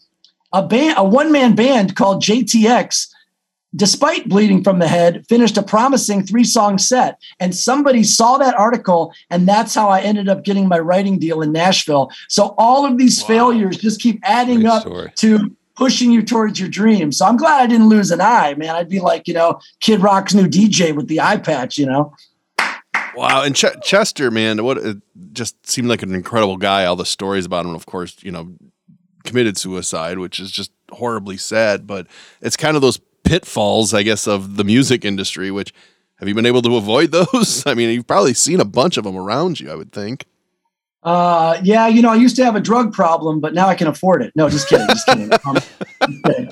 a band a one-man band called jtx despite bleeding from the head, finished a promising three song set. And somebody saw that article, and that's how I ended up getting my writing deal in Nashville. So all of these wow. failures just keep adding Great up story. to pushing you towards your dreams. So I'm glad I didn't lose an eye, man. I'd be like, you know, Kid Rock's new DJ with the eye patch, you know. Wow, and Ch- Chester, man, what it just seemed like an incredible guy. All the stories about him, of course, you know, committed suicide, which is just horribly sad. But it's kind of those pitfalls, I guess, of the music industry, which have you been able to avoid those? *laughs* I mean, you've probably seen a bunch of them around you, I would think. Uh, yeah, you know, I used to have a drug problem, but now I can afford it. No, just kidding. Just kidding. Um, just kidding.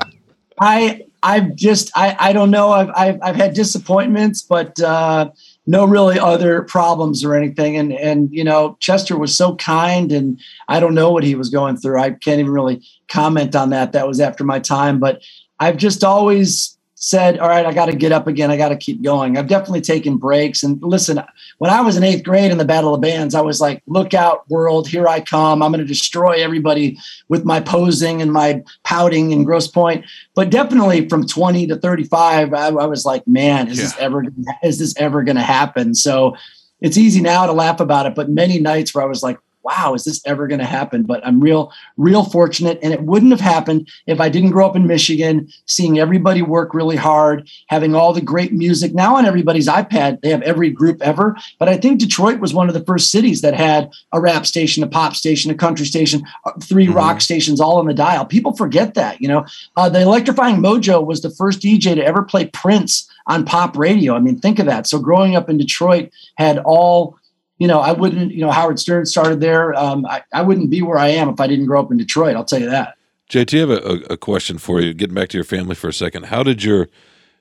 I, I've just, I, I don't know. I've, I've, I've had disappointments, but, uh, no really other problems or anything. And, and, you know, Chester was so kind and I don't know what he was going through. I can't even really comment on that. That was after my time, but I've just always said, all right, I got to get up again. I got to keep going. I've definitely taken breaks. And listen, when I was in eighth grade in the Battle of Bands, I was like, look out, world, here I come. I'm going to destroy everybody with my posing and my pouting and Grosse Pointe. But definitely from 20 to 35, I, I was like, man, is yeah. this ever, is this ever going to happen? So it's easy now to laugh about it, but many nights where I was like, wow, is this ever going to happen? But I'm real, real fortunate. And it wouldn't have happened if I didn't grow up in Michigan, seeing everybody work really hard, having all the great music. Now on everybody's iPad, they have every group ever. But I think Detroit was one of the first cities that had a rap station, a pop station, a country station, uh, 3 mm-hmm. rock stations all on the dial. People forget that, you know. Uh, the Electrifying Mojo was the first DJ to ever play Prince on pop radio. I mean, think of that. So growing up in Detroit had all you know, I wouldn't, you know, Howard Stern started there. Um, I, I wouldn't be where I am if I didn't grow up in Detroit. I'll tell you that. JT, I have a, a question for you. Getting back to your family for a second, how did your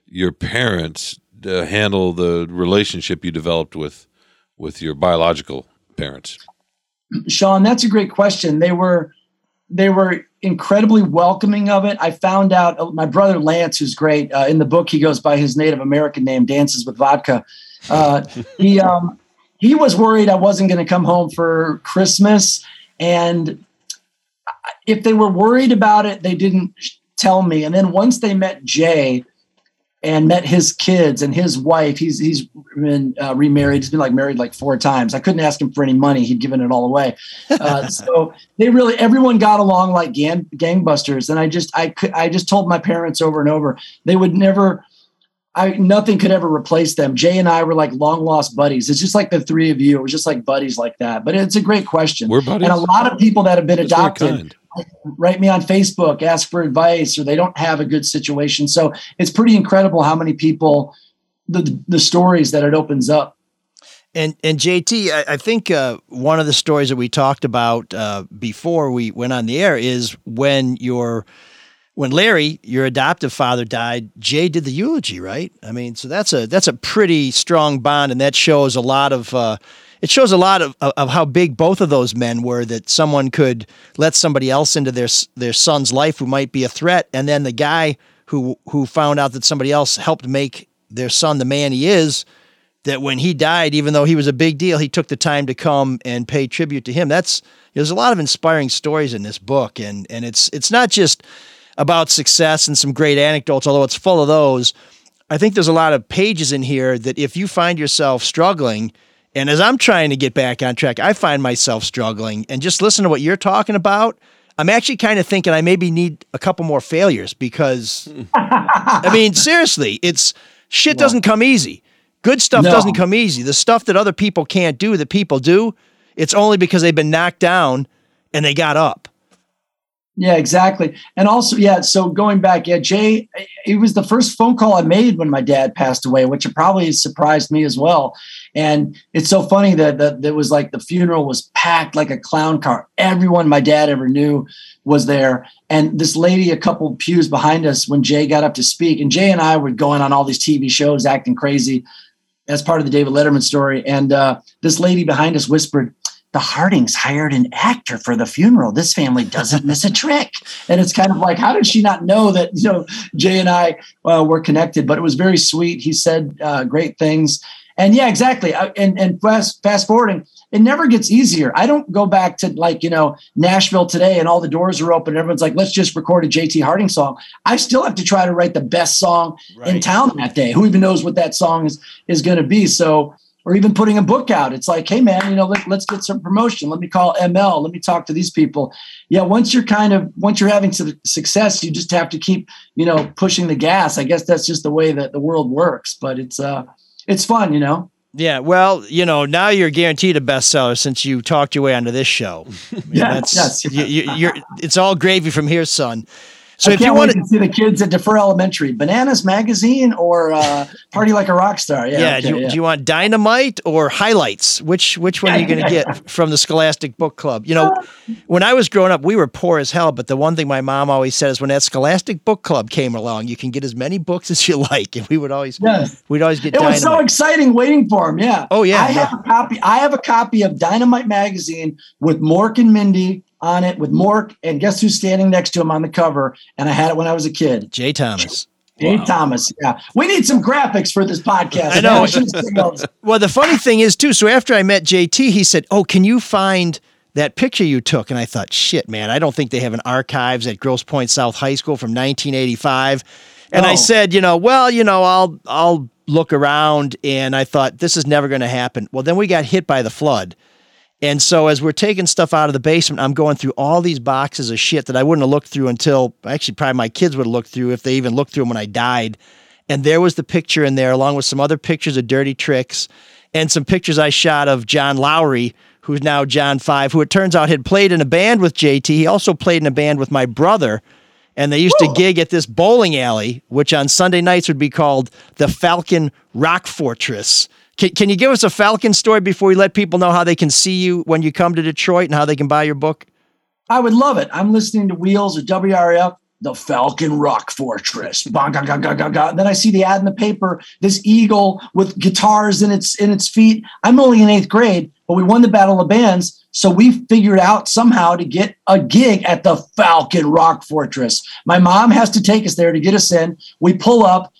your parents uh, handle the relationship you developed with with your biological parents? Sean, that's a great question. They were they were incredibly welcoming of it. I found out uh, my brother Lance, who's great uh, in the book, he goes by his Native American name, Dances with Vodka. Uh, he um, he was worried I wasn't going to come home for Christmas. And if they were worried about it, they didn't tell me. And then once they met Jay and met his kids and his wife, he's he's been uh, remarried. He's been like married like four times. I couldn't ask him for any money; he'd given it all away. Uh, *laughs* so they really everyone got along like gang, gangbusters. And I just I could I just told my parents over and over they would never I nothing could ever replace them. Jay and I were like long lost buddies. It's just like the three of you. It was just like buddies like that. But it's a great question. We're buddies. And a lot of people that have been That's adopted write me on Facebook, ask for advice, or they don't have a good situation. So it's pretty incredible how many people the the stories that it opens up. And and JT, I, I think uh, one of the stories that we talked about uh, before we went on the air is when you're when Larry, your adoptive father, died, Jay did the eulogy, right? I mean, so that's a that's a pretty strong bond, and that shows a lot of uh, it shows a lot of, of how big both of those men were. That someone could let somebody else into their their son's life who might be a threat, and then the guy who who found out that somebody else helped make their son the man he is. That when he died, even though he was a big deal, he took the time to come and pay tribute to him. That's there's a lot of inspiring stories in this book, and and it's it's not just about success and some great anecdotes, although it's full of those. I think there's a lot of pages in here that if you find yourself struggling, and as I'm trying to get back on track, I find myself struggling, and just listen to what you're talking about. I'm actually kind of thinking I maybe need a couple more failures because, I *laughs* mean, seriously, it's shit doesn't come easy. Good stuff no. doesn't come easy. The stuff that other people can't do, that people do, it's only because they've been knocked down and they got up. Yeah, exactly. And also, yeah, so going back, yeah, Jay, it was the first phone call I made when my dad passed away, which probably surprised me as well. And it's so funny that that it was like the funeral was packed like a clown car. Everyone my dad ever knew was there. And this lady, a couple pews behind us, when Jay got up to speak, and Jay and I were going on all these TV shows, acting crazy as part of the David Letterman story. And uh, this lady behind us whispered, the Hardings hired an actor for the funeral. This family doesn't miss a trick. And it's kind of like, how did she not know that, you know, Jay and I uh, were connected? But it was very sweet. He said uh, great things. And yeah, exactly. And, and fast, fast forwarding, it never gets easier. I don't go back to like, you know, Nashville today and all the doors are open. everyone's like, let's just record a JT Harding song. I still have to try to write the best song right. in town that day. Who even knows what that song is, is going to be? So, or even putting a book out. It's like, hey man, you know, let, us get some promotion. Let me call ML. Let me talk to these people. Yeah, once you're kind of once you're having some success, you just have to keep, you know, pushing the gas. I guess that's just the way that the world works. But it's uh it's fun, you know. Yeah, well, you know, now you're guaranteed a bestseller since you talked your way onto this show. *laughs* yeah, yes, you, you, you're, it's all gravy from here, son. So I if you want to see the kids at Defer Elementary, Bananas Magazine or uh, *laughs* Party Like a Rock Star, yeah. Yeah, okay, do, you, yeah. do, you, want Dynamite or Highlights? Which which one are you going *laughs* to get from the Scholastic Book Club? You know, when I was growing up, we were poor as hell. But the one thing my mom always said is when that Scholastic Book Club came along, you can get as many books as you *laughs* like, and we would always yes. we'd always get. It Dynamite. was so exciting waiting for them. Yeah. Oh yeah. I yeah. have a copy. I have a copy of Dynamite Magazine with Mork and Mindy on it with Mork, and guess who's standing next to him on the cover? And I had it when I was a kid. Jay Thomas. Jay wow. Thomas. Yeah. We need some graphics for this podcast. I know. *laughs* well, the funny thing is, too, so after I met JT, he said, Oh, can you find that picture you took? And I thought, shit, man, I don't think they have an archives at Grosse Pointe South High School from 1985. And oh. I said, you know, well, you know, I'll I'll look around and I thought this is never going to happen. Well, then we got hit by the flood. And so as we're taking stuff out of the basement, I'm going through all these boxes of shit that I wouldn't have looked through until actually probably my kids would have looked through if they even looked through them when I died. And there was the picture in there, along with some other pictures of dirty tricks and some pictures I shot of John Lowery, who's now John Five, who it turns out had played in a band with JT. He also played in a band with my brother. And they used Woo! to gig at this bowling alley, which on Sunday nights would be called the Falcon Rock Fortress. Can, can you give us a Falcon story before we let people know how they can see you when you come to Detroit and how they can buy your book? I would love it. I'm listening to Wheels or WRIF, the Falcon Rock Fortress. then I see the ad in the paper, this eagle with guitars in its in its feet. I'm only in eighth grade, but we won the Battle of Bands. So we figured out somehow to get a gig at the Falcon Rock Fortress. My mom has to take us there to get us in. We pull up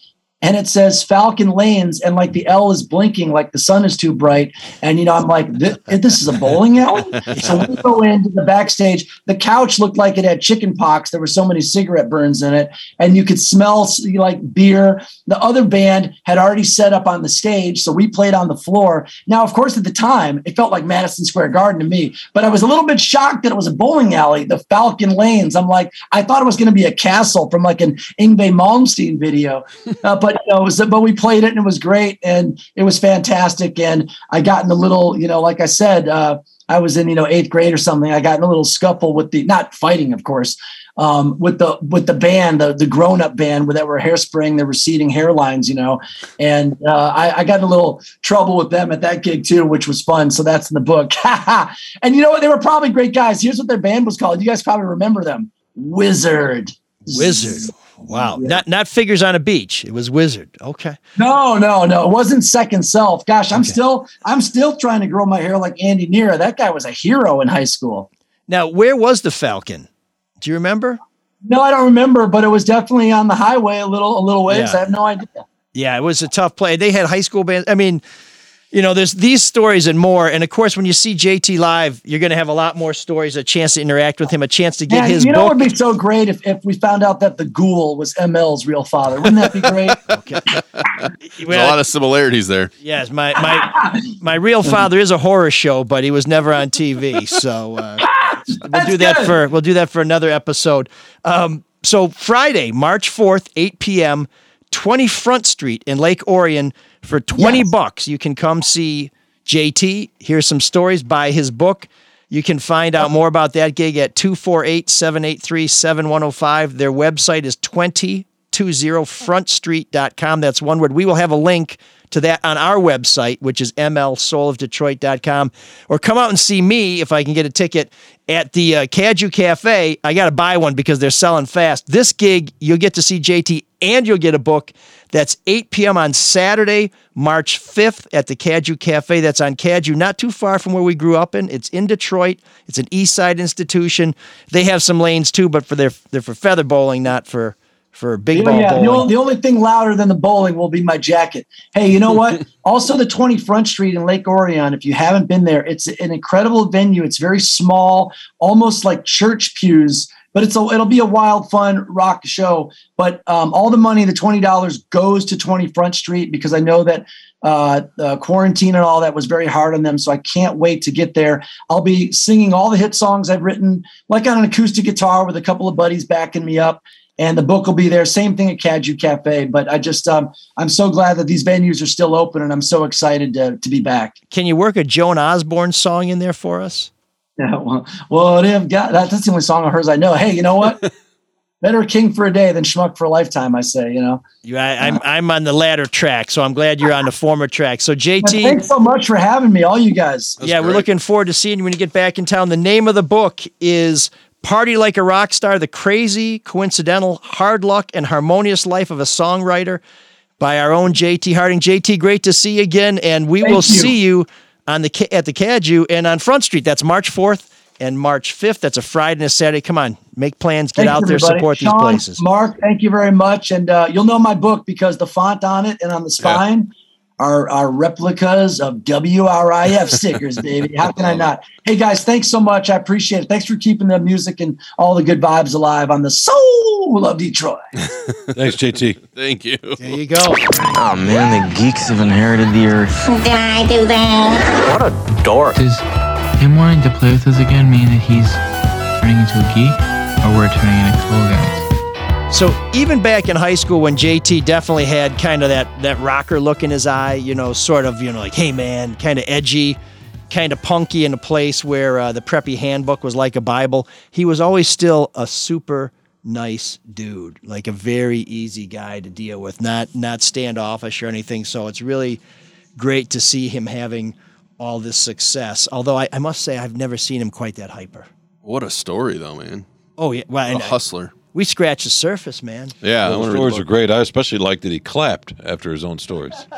and it says Falcon Lanes, and like the L is blinking, like the sun is too bright. And you know, I'm like, this, this is a bowling alley. *laughs* so we go into the backstage. The couch looked like it had chicken pox. There were so many cigarette burns in it, and you could smell like beer. The other band had already set up on the stage, so we played on the floor. Now, of course, at the time, it felt like Madison Square Garden to me, but I was a little bit shocked that it was a bowling alley, the Falcon Lanes. I'm like, I thought it was going to be a castle from like an Yngwie Malmsteen video, uh, but but you know, was, but we played it and it was great and it was fantastic. And I got in a little, you know, like I said, uh, I was in, you know, eighth grade or something. I got in a little scuffle with the, not fighting, of course, um, with the with the band, the, the grown up band where that were hairspraying the receding hairlines, you know, and uh, I, I, got in a little trouble with them at that gig too, which was fun. So that's in the book. *laughs* and you know what? They were probably great guys. Here's what their band was called. You guys probably remember them. Wizard. Wizard. Wow. Yeah. Not not figures on a beach. It was Wizard. Okay. No, no, no. It wasn't second self. Gosh, I'm okay. still I'm still trying to grow my hair like Andy Nera. That guy was a hero in high school. Now, where was the Falcon? Do you remember? No, I don't remember, but it was definitely on the highway a little a little ways. Yeah. I have no idea. Yeah, it was a tough play. They had high school bands. I mean, you know, there's these stories and more. And of course, when you see JT live, you're going to have a lot more stories, a chance to interact with him, a chance to get his. You know, book. it would be so great if, if we found out that the ghoul was ML's real father. Wouldn't that be great? *laughs* okay. There's well, a lot of similarities there. Yes, my my my real father is a horror show, but he was never on TV. So uh, we'll do that good. for we'll do that for another episode. Um, so Friday, March fourth, eight p.m., twenty Front Street in Lake Orion for 20 yes. bucks, you can come see JT, hear some stories, buy his book. You can find out oh. more about that gig at 248 783 7105. Their website is 2020frontstreet.com. That's one word. We will have a link to that on our website, which is mlsoulofdetroit.com. Or come out and see me if I can get a ticket at the uh, Cadieux Cafe. I got to buy one because they're selling fast. This gig, you'll get to see JT and you'll get a book. That's 8 p.m. on Saturday, March 5th at the Cadieux Cafe. That's on Cadieux, not too far from where we grew up in. It's in Detroit. It's an East Side institution. They have some lanes too, but for their they're for feather bowling, not for for big Yeah, ball yeah. The, only, the only thing louder than the bowling will be my jacket. Hey, you know what? *laughs* also, the 20 Front Street in Lake Orion, if you haven't been there, it's an incredible venue. It's very small, almost like church pews, but it's a, it'll be a wild, fun rock show. But um, all the money, the $20 goes to 20 Front Street because I know that uh, uh, quarantine and all that was very hard on them. So I can't wait to get there. I'll be singing all the hit songs I've written, like on an acoustic guitar with a couple of buddies backing me up and the book will be there. Same thing at Cadieux Cafe. But I just, um, I'm so glad that these venues are still open, and I'm so excited to, to be back. Can you work a Joan Osborne song in there for us? Yeah, *laughs* well, what if God? That, that's the only song of hers I know. Hey, you know what? *laughs* Better king for a day than schmuck for a lifetime. I say, you know. You, I, I'm I'm on the latter track, so I'm glad you're on the former track. So But JT, thanks so much for having me, all you guys. yeah, we're looking forward to seeing you when you get back in town. The name of the book is Party Like a Rock Star The Crazy, Coincidental, Hard Luck, and Harmonious Life of a Songwriter by our own JT Harding. JT, great to see you again, and we Thank will you. see you on the at the Cadieux and on Front Street. That's March 4th and March 5th. That's a Friday and a Saturday. Come on, make plans, get Thanks, out there, everybody. support these places. Mark, thank you very much. And uh, you'll know my book because the font on it and on the spine are, are replicas of WRIF stickers, baby. How can I not? Hey, guys, thanks so much. I appreciate it. Thanks for keeping the music and all the good vibes alive on the soul of Detroit. *laughs* Thanks, JT. Thank you. There you go. Oh man, the geeks have inherited the earth. Did I do that? What a dork. Does him wanting to play with us again mean that he's turning into a geek, or we're turning into cool guys? So even back in high school, when JT definitely had kind of that that rocker look in his eye, you know, sort of, you know, like, hey man, kind of edgy, kind of punky in a place where uh, the preppy handbook was like a Bible. He was always still a super nice dude, like a very easy guy to deal with, not not standoffish or anything. So it's really great to see him having all this success. Although I, I must say, I've never seen him quite that hyper. What a story, though, man. Oh yeah, well, a and, hustler. We scratched the surface, man. Yeah, I Those the stories book. are great. I especially like that he clapped after his own stories. *laughs*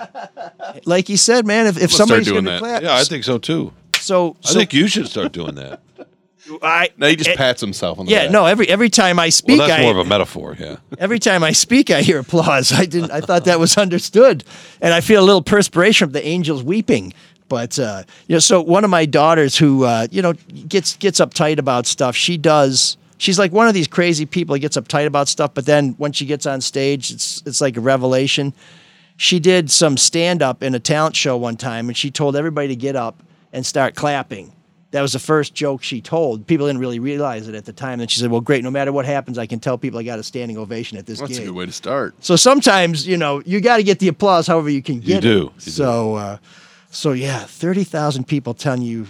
Like you said, man, if, if Let's somebody's going to clap, Yeah, I think so too. So, I think you should start doing that. *laughs* I Now he just eh, pats himself on the Yeah, back. no. Every every time I speak, Well, that's I, more of a metaphor. Yeah. *laughs* every time I speak, I hear applause. I didn't. I thought that was understood, and I feel a little perspiration from the angels weeping. But uh, you know, so one of my daughters who uh, you know gets gets uptight about stuff, she does. She's like one of these crazy people. who gets uptight about stuff, but then when she gets on stage, it's it's like a revelation. She did some stand up in a talent show one time, and she told everybody to get up and start clapping. That was the first joke she told. People didn't really realize it at the time. And she said, "Well, great. No matter what happens, I can tell people I got a standing ovation at this game. That's a good way to start. So sometimes, you know, you got to get the applause however you can get it. do. it. So, uh, so yeah, thirty thousand people telling you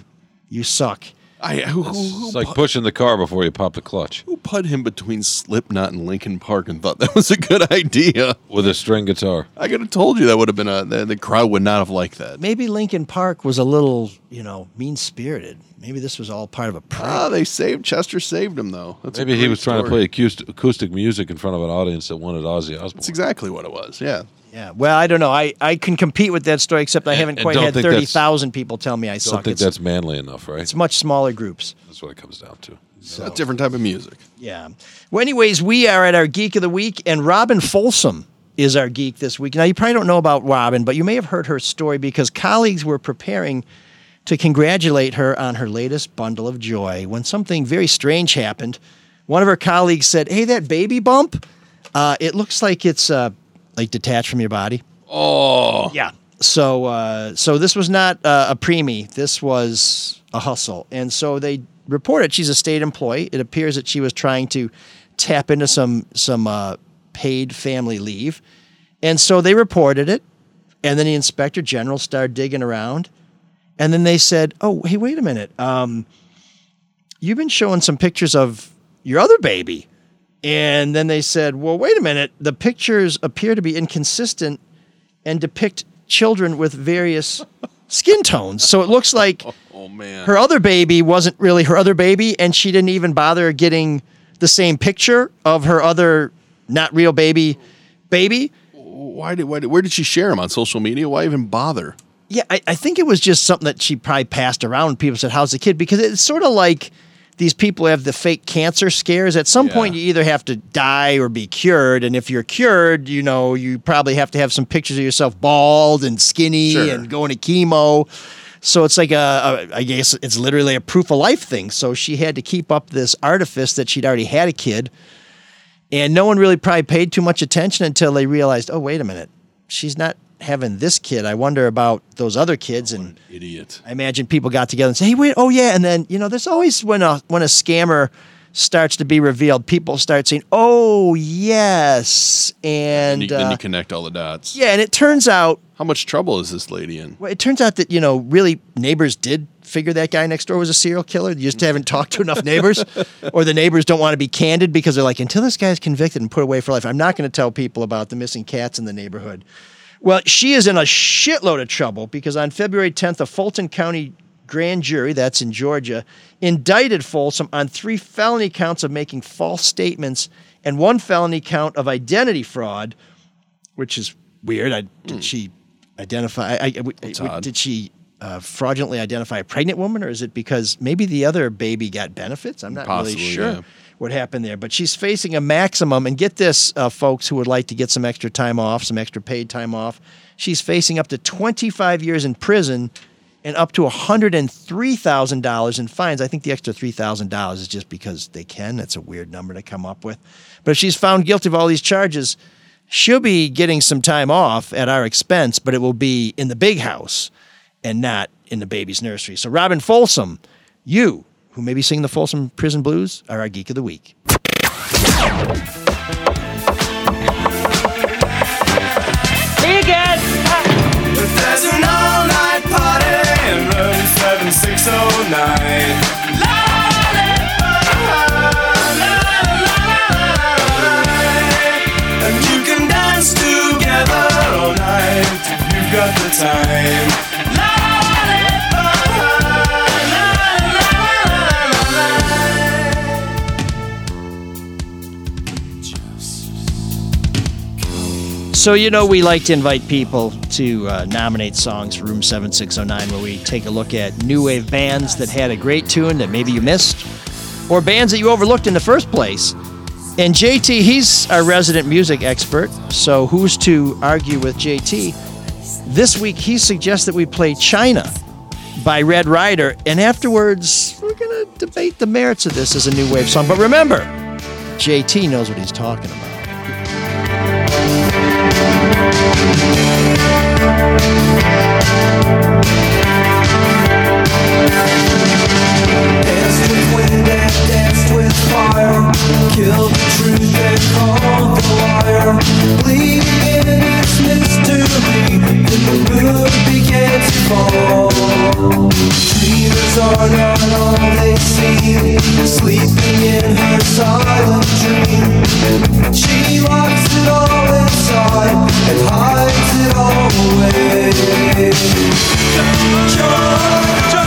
you suck. I who, who, who, It's like put, pushing the car before you pop the clutch who put him between Slipknot and Linkin Park and thought that was a good idea? with a string guitar. I could have told you that would have been a the, the crowd would not have liked that. Maybe Linkin Park was a little, you know, mean spirited. Maybe this was all part of a prank. Ah, they saved Chester saved him though. That's Maybe he great was trying to play acoustic, acoustic music in front of an audience that wanted Ozzy Osbourne. That's exactly what it was. Yeah. Yeah. Well, I don't know. I, I can compete with that story, except I haven't and quite don't had think that's- thirty thousand people tell me I I don't suck. think It's, that's manly enough, right? it's much smaller groups. That's what it comes down to. It's a different type of music. Yeah. Well, anyways, we are at our Geek of the Week, and Robin Folsom is our geek this week. Now, you probably don't know about Robin, but you may have heard her story because colleagues were preparing to congratulate her on her latest bundle of joy when something very strange happened. One of her colleagues said, Hey, that baby bump, uh, it looks like it's uh, like detached from your body. Oh. Yeah. So uh, so this was not uh, a preemie. This was a hustle, and so they reported she's a state employee. It appears that she was trying to tap into some some uh, paid family leave, and so they reported it. And then the inspector general started digging around, and then they said, "Oh, hey, wait a minute. Um, you've been showing some pictures of your other baby. And then they said, well, wait a minute. The pictures appear to be inconsistent and depict children with various skin tones. So it looks like *laughs* Oh man. her other baby wasn't really her other baby, and she didn't even bother getting the same picture of her other not real baby baby. Why did, why did where did she share them on social media? Why even bother? Yeah, I, I think it was just something that she probably passed around. People said, "How's the kid?" Because it's sort of like these people have the fake cancer scares. At some point, you either have to die or be cured, and if you're cured, you know you probably have to have some pictures of yourself bald and skinny Sure. and going to chemo. So it's like a, a, I guess it's literally a proof of life thing. So she had to keep up this artifice that she'd already had a kid, and no one really probably paid too much attention until they realized, oh wait a minute, she's not having this kid. I wonder about those other kids and Idiot. I imagine people got together and say, "Hey, wait, oh yeah," and then you know, there's always when a when a scammer starts to be revealed, people start saying, "Oh yes," and And you, then uh, you connect all the dots. yeah, and it turns out How much trouble is this lady in? well, it turns out that you know, really, neighbors did figure that guy next door was a serial killer. You just haven't talked to enough neighbors, *laughs* or the neighbors don't want to be candid because they're like, until this guy's convicted and put away for life, I'm not going to tell people about the missing cats in the neighborhood. Well, she is in a shitload of trouble because on February 10th, a Fulton County grand jury, that's in Georgia, indicted Folsom on three felony counts of making false statements and one felony count of identity fraud, which is weird. I, did she identify? I, I- I- did she uh, fraudulently identify a pregnant woman, or is it because maybe the other baby got benefits? I'm not Possibly, really sure yeah. What happened there. But she's facing a maximum, and get this, uh, folks who would like to get some extra time off, some extra paid time off. She's facing up to 25 years in prison and up to $103,000 in fines. I think the extra $3,000 is just because they can. That's a weird number to come up with. But if she's found guilty of all these charges, she'll be getting some time off at our expense, but it will be in the big house and not in the baby's nursery. So, Robin Folsom, you who may be singing the Folsom Prison Blues are our Geek of the Week. There's an all-night party in room 7609. And you can dance together all night you've got the time. So, you know, we like to invite people to uh, nominate songs for Room 7609, where we take a look at new wave bands that had a great tune that maybe you missed, or bands that you overlooked in the first place. And JT, he's our resident music expert, so who's to argue with JT? This week, he suggests that we play China by Red Rider, and afterwards, we're going to debate the merits of this as a new wave song. But remember, JT knows what he's talking about. Killed the truth and called the liar. Its mystery, then the moon began to fall. Dreamers are not all they seem. Sleeping in her silent dream. She locks it all inside and hides it all away. Questions run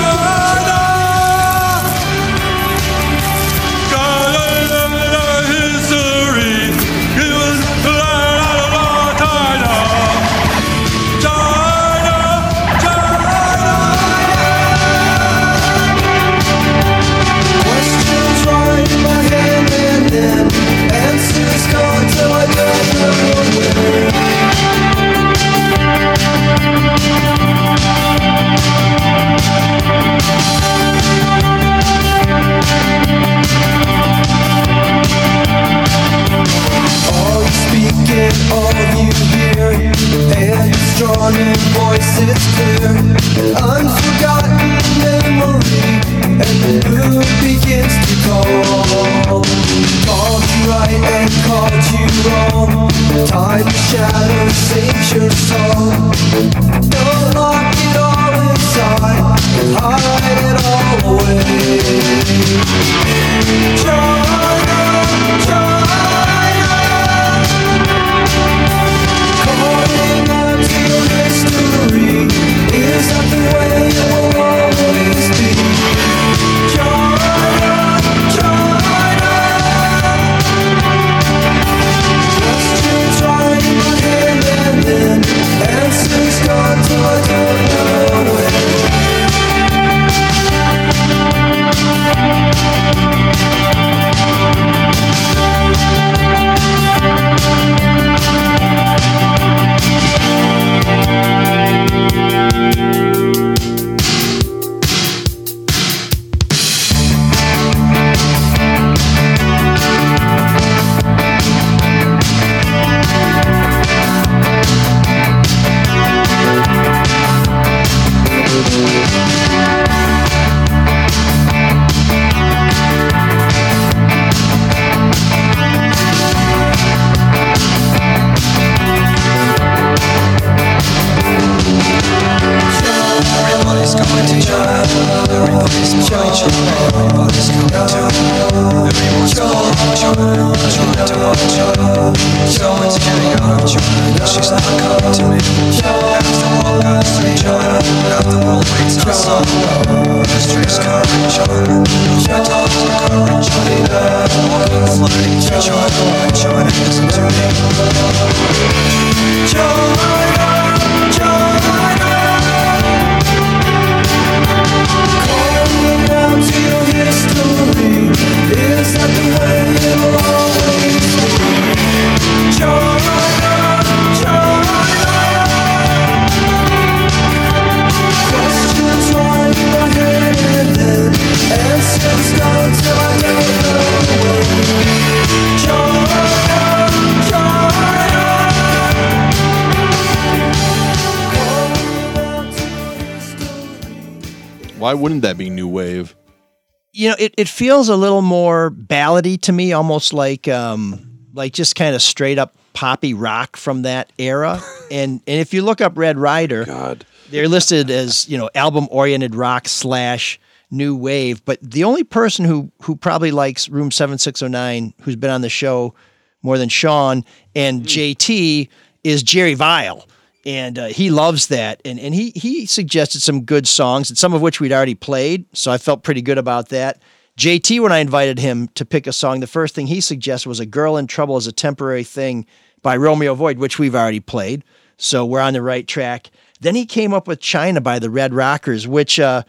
it, feels a little more ballady to me, almost like um, like just kind of straight up poppy rock from that era. *laughs* and and if you look up Red Rider, God. they're listed as you know album oriented rock slash new wave. But the only person who who probably likes Room Seven Six Zero Nine, who's been on the show more than Sean and JT, is Jerry Vile. And uh, he loves that, and and he he suggested some good songs, and some of which we'd already played, so I felt pretty good about that. JT, when I invited him to pick a song, the first thing he suggested was "A Girl in Trouble" as a temporary thing by Romeo Void, which we've already played, so we're on the right track. Then he came up with "China" by the Red Rockers, which uh,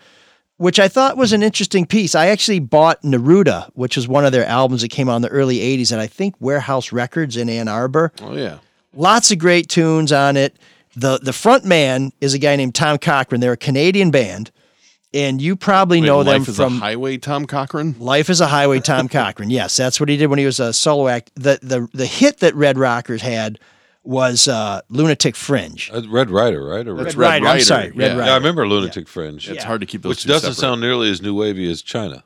which I thought was an interesting piece. I actually bought Neruda, which was one of their albums that came out in the early '80s, and I think Warehouse Records in Ann Arbor. Oh yeah. Lots of great tunes on it. The the front man is a guy named Tom Cochrane. They're a Canadian band, and you probably Wait, know them Life is from a Highway Tom Cochrane. Life is a Highway Tom *laughs* Cochrane. Yes, that's what he did when he was a solo act. The the the hit that Red Rockers had was uh, Lunatic Fringe. Uh, Red Rider, right? Or That's Red Rider, I'm sorry, Red yeah. Rider. Yeah, I remember Lunatic Fringe. It's hard to keep those Which two doesn't separate. sound nearly as new wavy as China.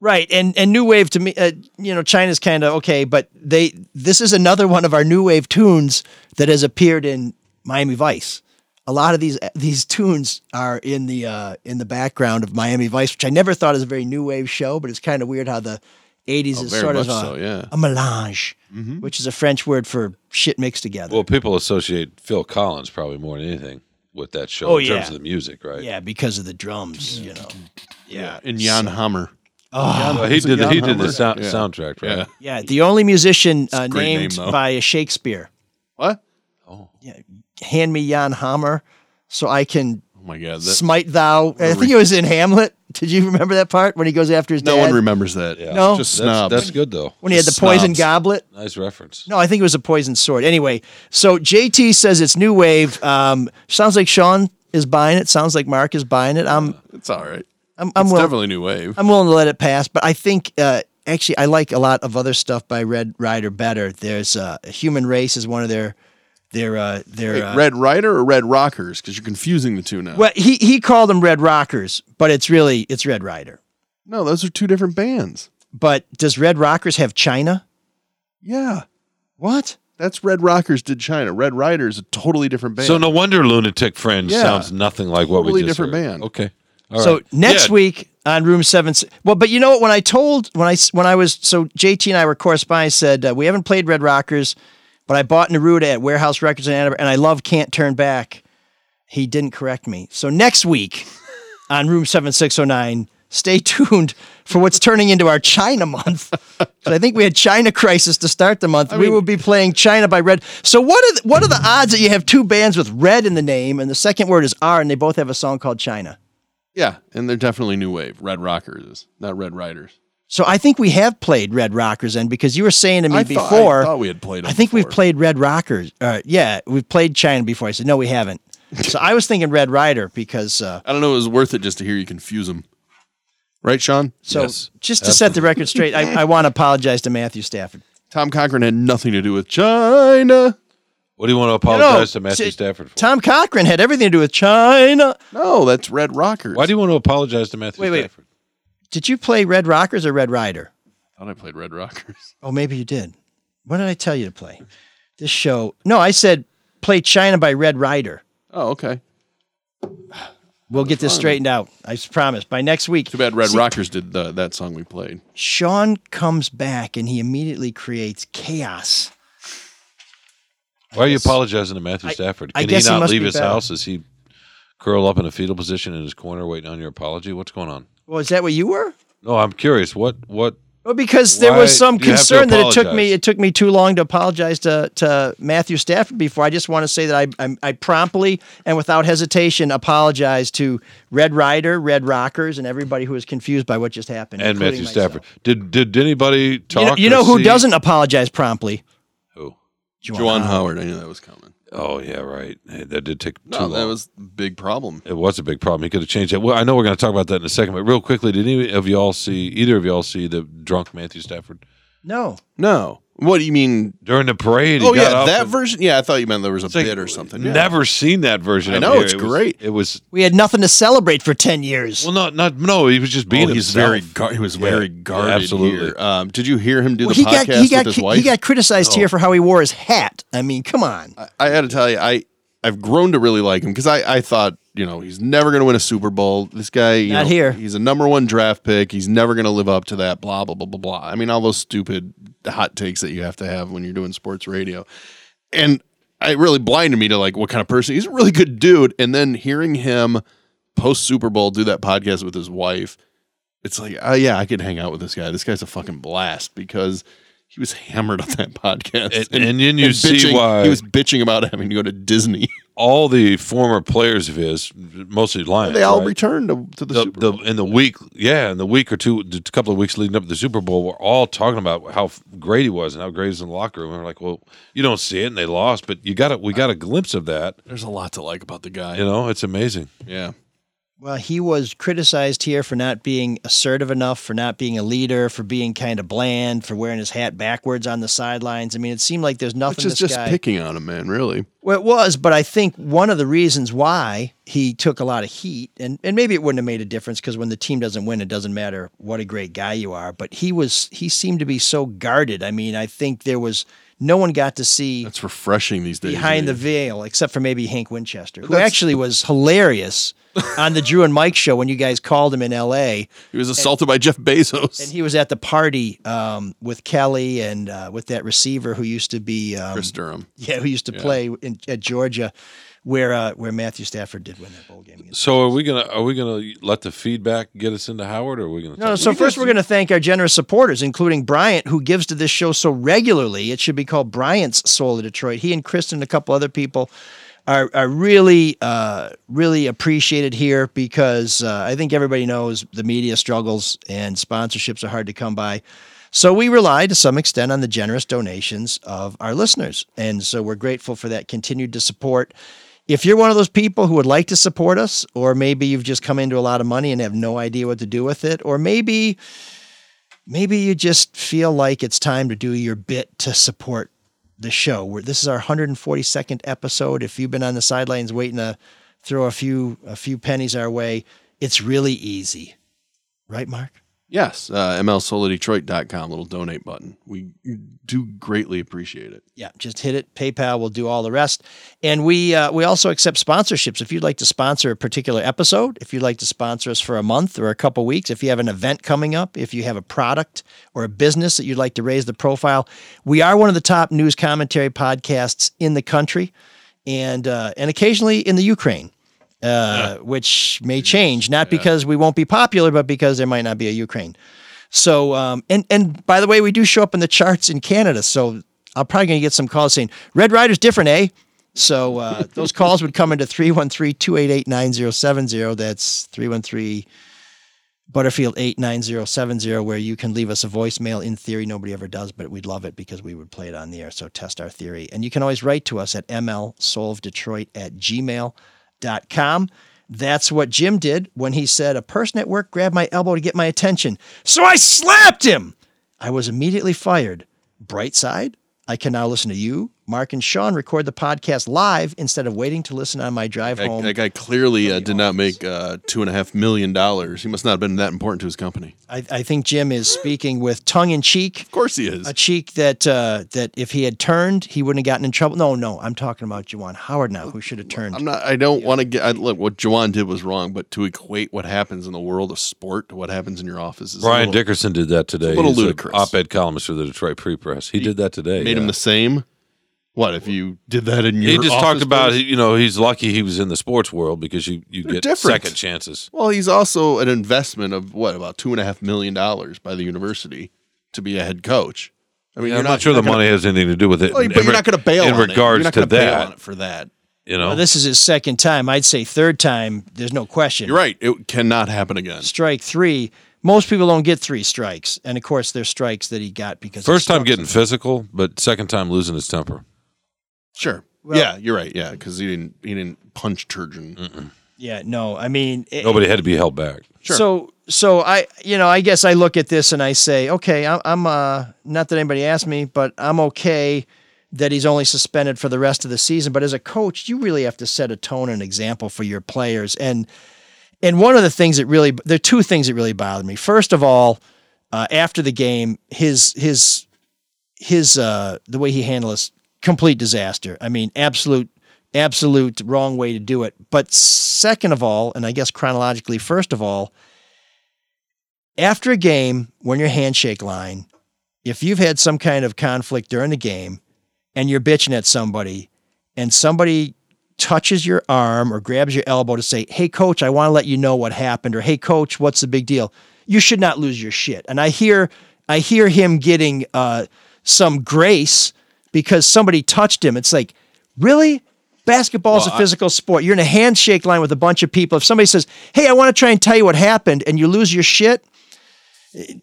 Right, and and new wave to me, uh, you know, China's kind of okay, but they this is another one of our new wave tunes that has appeared in Miami Vice. A lot of these *laughs* these tunes are in the uh, in the background of Miami Vice, which I never thought was a very new wave show, but it's kind of weird how the '80s Oh, is sort of a, so, yeah. a melange, Mhm. which is a French word for shit mixed together. Well, people associate Phil Collins probably more than anything with that show Oh, in terms of the music, right? Yeah, because of the drums, you know. Yeah, and Jan Hammer. Oh, Well, he did the, he did the Hammer? sound, Yeah. soundtrack, right? Yeah. Yeah, the only musician uh, great name, named though. by Shakespeare. What? Yeah, hand me Jan Hammer so I can Oh my God. That, smite thou. I think it was in Hamlet. Did you remember that part when he goes after his no dad? one remembers that. Yeah. No. Just That's, snobs. that's good though. when he had the Just poison goblet. Nice reference. No, I think it was a poison sword. Anyway, so JT says it's new wave. Um, sounds like Sean is buying it. Sounds like Mark is buying it. I'm It's all right. I'm I'm it's willing, definitely new wave. I'm willing to let it pass. But I think uh, actually I like a lot of other stuff by Red Rider better. There's uh, Human Race is one of their their uh, their Wait, uh, Red Rider or Red Rockers? Because you're confusing the two now. Well, he he called them Red Rockers, but it's really it's Red Rider. No, those are two different bands. But does Red Rockers have China? Yeah, What? that's Red Rockers did China. Red Rider is a totally different band. So no wonder Lunatic Fringe Yeah. sounds nothing like what Totally we just different heard. band. Okay. All so right. next Yeah. week on Room Seven. Well, but you know what? When I told when I when I was so JT and I were corresponding, I said uh, we haven't played Red Rockers, but I bought Neruda at Warehouse Records in Ann Arbor, and I love Can't Turn Back. He didn't correct me. So next week on Room Seven Six Zero Nine, stay tuned for what's turning into our China month. *laughs* I think we had China Crisis to start the month. we will be playing China by Red. So what are the, what are the odds that you have two bands with Red in the name, and the second word is R, and they both have a song called China? yeah, and they're definitely new wave. Red Rockers not Red Riders. So I think we have played Red Rockers, and because you were saying to me I thought- before, I thought we had played I think we've played Red Rockers. Uh, yeah, we've played China before. I said no, we haven't. *laughs* so I was thinking Red Rider because uh, I don't know. It was worth it just to hear you confuse them. Right, Sean? so Yes, just to set the record straight, I, I want to apologize to Matthew Stafford. Tom Cochrane had nothing to do with China. What do you want to You apologize know, to Matthew see, Stafford for? Tom Cochrane had everything to do with China. No, that's Red Rockers. Why do you want to apologize to Matthew Wait, wait. Stafford? Did you play Red Rockers or Red Rider? I thought I played Red Rockers. Oh, maybe you did. What did I tell you to play? This show. No, I said play China by Red Rider. Oh, okay. We'll get this wrong? straightened out. I promise. By next week. Too bad Red See, Rockers did the, that song we played. Sean comes back and he immediately creates chaos. Why are you apologizing to Matthew I- Stafford? I Can guess he he not must leave his better. house? Is he curl up in a fetal position in his corner waiting on your apology? What's going on? Well, is that what you were? No, I'm curious. What what Well, because there was some do you have to concern that it took me it took me too long to apologize to to Matthew Stafford before. I just want to say that I I, I promptly and without hesitation apologize to Red Rider, Red Rockers, and everybody who was confused by what just happened. and Matthew myself. Stafford? Did did anybody talk? You know, you know who see- doesn't apologize promptly? Who? Juwan Howard. I knew that was coming. Oh yeah, right. Hey, that did take too No, long. that was a big problem. It was a big problem. He could have changed that. Well, I know we're going to talk about that in a second, but real quickly, did any of y'all see either of y'all see the drunk Matthew Stafford No. No. What do you mean? during the parade? Oh got yeah, up that and- version. Yeah, I thought you meant there was a like, bit or something. Yeah. Never seen that version. I know, it's It was- great. it was We had nothing to celebrate for ten years. well, not not no. He was just being Oh, he's himself. very gar- he was Yeah, very yeah, guarded. absolutely. Here. Um, did you hear him do Well, the he got podcast he got with his wife? he got criticized Oh. here for how he wore his hat. I mean, come on. I had to tell you, I I've grown to really like him because I I thought you know he's never going to win a Super Bowl. This guy, you Not know, here. He's a number one draft pick. He's never going to live up to that. Blah blah blah blah blah. I mean, all those stupid hot takes that you have to have when you're doing sports radio, and it really blinded me to like what kind of person he's a really good dude. And then hearing him post Super Bowl do that podcast with his wife, it's like, oh yeah, I could hang out with this guy. This guy's a fucking blast because. He was hammered on that podcast, And- and then you see bitching- why- he was bitching about having to go to Disney. *laughs* all the former players of his, mostly Lions, they all right? returned to, to the, the, Super the Bowl. in the week, yeah, in the week or two, the couple of weeks leading up to the Super Bowl, we're all talking about how great he was and how great he was in the locker room. And we're like, well, you don't see it, and they lost, but you got it. We got a glimpse of that. There's a lot to like about the guy. You know, it's amazing. Yeah. Well, he was criticized here for not being assertive enough, for not being a leader, for being kind of bland, for wearing his hat backwards on the sidelines. I mean, it seemed like there's nothing. Which is just guy, picking on him, man, really. Well, it was, but I think one of the reasons why he took a lot of heat, and, and maybe it wouldn't have made a difference because when the team doesn't win, it doesn't matter what a great guy you are. But he was, he seemed to be so guarded. I mean, I think there was no one got to see That's refreshing these days. behind the veil, except for maybe Hank Winchester, who That's- actually was hilarious *laughs* on the Drew and Mike show when you guys called him in L.A. He was assaulted by Jeff Bezos. And he was at the party um, with Kelly and uh, with that receiver who used to be um, Kris Durham. Yeah, who used to Yeah. play in, at Georgia, where uh, where Matthew Stafford did win that bowl game. So are we gonna are we gonna let the feedback get us into Howard, or are we gonna? no, so first we're going to thank our generous supporters, including Bryant, who gives to this show so regularly. It should be called Bryant's Soul of Detroit. He and Kristen and a couple other people are, are really, uh, really appreciated here because uh, I think everybody knows the media struggles and sponsorships are hard to come by. So we rely to some extent on the generous donations of our listeners. And so we're grateful for that continued to support. If you're one of those people who would like to support us, or maybe you've just come into a lot of money and have no idea what to do with it, or maybe maybe you just feel like it's time to do your bit to support the show. Where this is our 142nd episode. If you've been on the sidelines waiting to throw a few a few pennies our way, it's really easy. Right, Mark? Yes, uh, mlsoulofdetroit.com, little donate button. We do greatly appreciate it. Yeah, just hit it. PayPal will do all the rest, and we uh, we also accept sponsorships. If you'd like to sponsor a particular episode, if you'd like to sponsor us for a month or a couple weeks, if you have an event coming up, if you have a product or a business that you'd like to raise the profile, we are one of the top news commentary podcasts in the country, and uh, and occasionally in the Ukraine. Uh, which may change, not because we won't be popular, but because there might not be a Ukraine. So, um, and and by the way, we do show up in the charts in Canada. So I'm probably going to get some calls saying Red Rider's different, eh? So uh, *laughs* those calls would come into 313-288-9070. That's 313 Butterfield 89070, where you can leave us a voicemail. In theory, nobody ever does, but we'd love it because we would play it on the air. So test our theory. And you can always write to us at mlsoulofdetroit at gmail.com. That's what Jim did when he said, A person at work grabbed my elbow to get my attention. So I slapped him. I was immediately fired. Bright side, I can now listen to you, Mark and Sean record the podcast live instead of waiting to listen on my drive That, home. that guy clearly uh, did not make uh, two and a half million dollars. He must not have been that important to his company. I, I think Jim is speaking with tongue in cheek. Of course he is. A cheek that uh, that if he had turned, he wouldn't have gotten in trouble. No, no, I'm talking about Juwan Howard now, who should have turned. I'm not. I don't want to get. I, look, what Juwan did was wrong, but to equate what happens in the world of sport to what happens in your office is a Brian little- Dickerson did that today. a little He's ludicrous. op-ed columnist for the Detroit Free Press. He, did that today. Made him the same. What if you did that in your? He just talked about space? you know he's lucky he was in the sports world because you you get different. second chances. Well, he's also an investment of what about two and a half million dollars by the university to be a head coach. I mean, Yeah, you're I'm not, sure the you're not money gonna- has anything to do with it. Well, but in you're not going to bail in on it. regards You're not to gonna bail that. on it for that. You know, Well, this is his second time. I'd say third time. There's no question. You're right. It cannot happen again. Strike three. Most people don't get three strikes, and of course, there's strikes that he got because First he time getting physical, but second time losing his temper. Sure. Well- yeah, you're right. Yeah, because he didn't. He didn't punch Turgeon. Yeah, no, I mean, it- Nobody had to be held back. Sure. So, so I, you know, I guess I look at this and I say, okay, I'm, I'm uh, not that anybody asked me, but I'm okay that he's only suspended for the rest of the season. But as a coach, you really have to set a tone and example for your players. And and one of the things that really, there are two things that really bothered me. First of all, uh, after the game, his his his uh, the way he handled us, complete disaster. I mean, absolute absolute wrong way to do it. But second of all, and I guess chronologically, first of all, after a game, when your handshake line, if you've had some kind of conflict during the game and you're bitching at somebody and somebody touches your arm or grabs your elbow to say, Hey, coach, I want to let you know what happened, or Hey, coach, what's the big deal? You should not lose your shit. And I hear, I hear him getting uh, some grace because somebody touched him. It's like, really? Basketball is Well, a I- physical sport. You're in a handshake line with a bunch of people. If somebody says, Hey, I want to try and tell you what happened, and you lose your shit,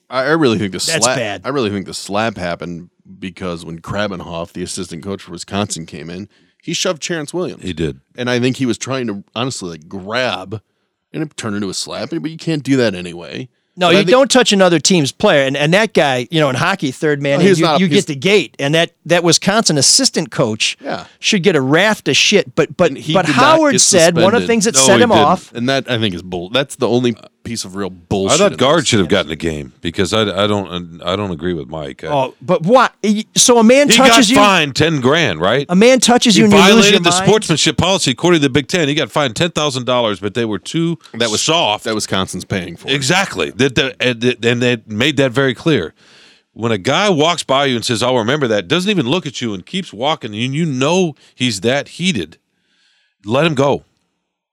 I, I really think the That's slap. bad. I really think the slap happened because when Krabbenhoft, the assistant coach for Wisconsin, came in, he shoved Terrence Williams. He did. and I think he was trying to honestly like grab, and it turned into a slap. But you can't do that anyway. No, But you think- don't touch another team's player. And and that guy, you know, in hockey, third man, Well, he's you, not a- you he's- get the gate. And that that Wisconsin assistant coach Yeah. should get a raft of shit. But but He but Howard get said one of the things that No, set him didn't. off. and that I think is bull. That's the only piece of real bullshit. I thought Gard should have gotten a game because I, I don't I don't agree with Mike. Oh, but what? So a man he touches got you. fined ten grand, right? A man touches you he and you lose your violated the mind? sportsmanship policy according to the Big Ten. He got fined ten thousand dollars, but they were too That was soft. That Wisconsin's paying for. Exactly. That the, and and they made that very clear. When a guy walks by you and says, "I'll remember that," doesn't even look at you and keeps walking, and you know he's that heated, let him go.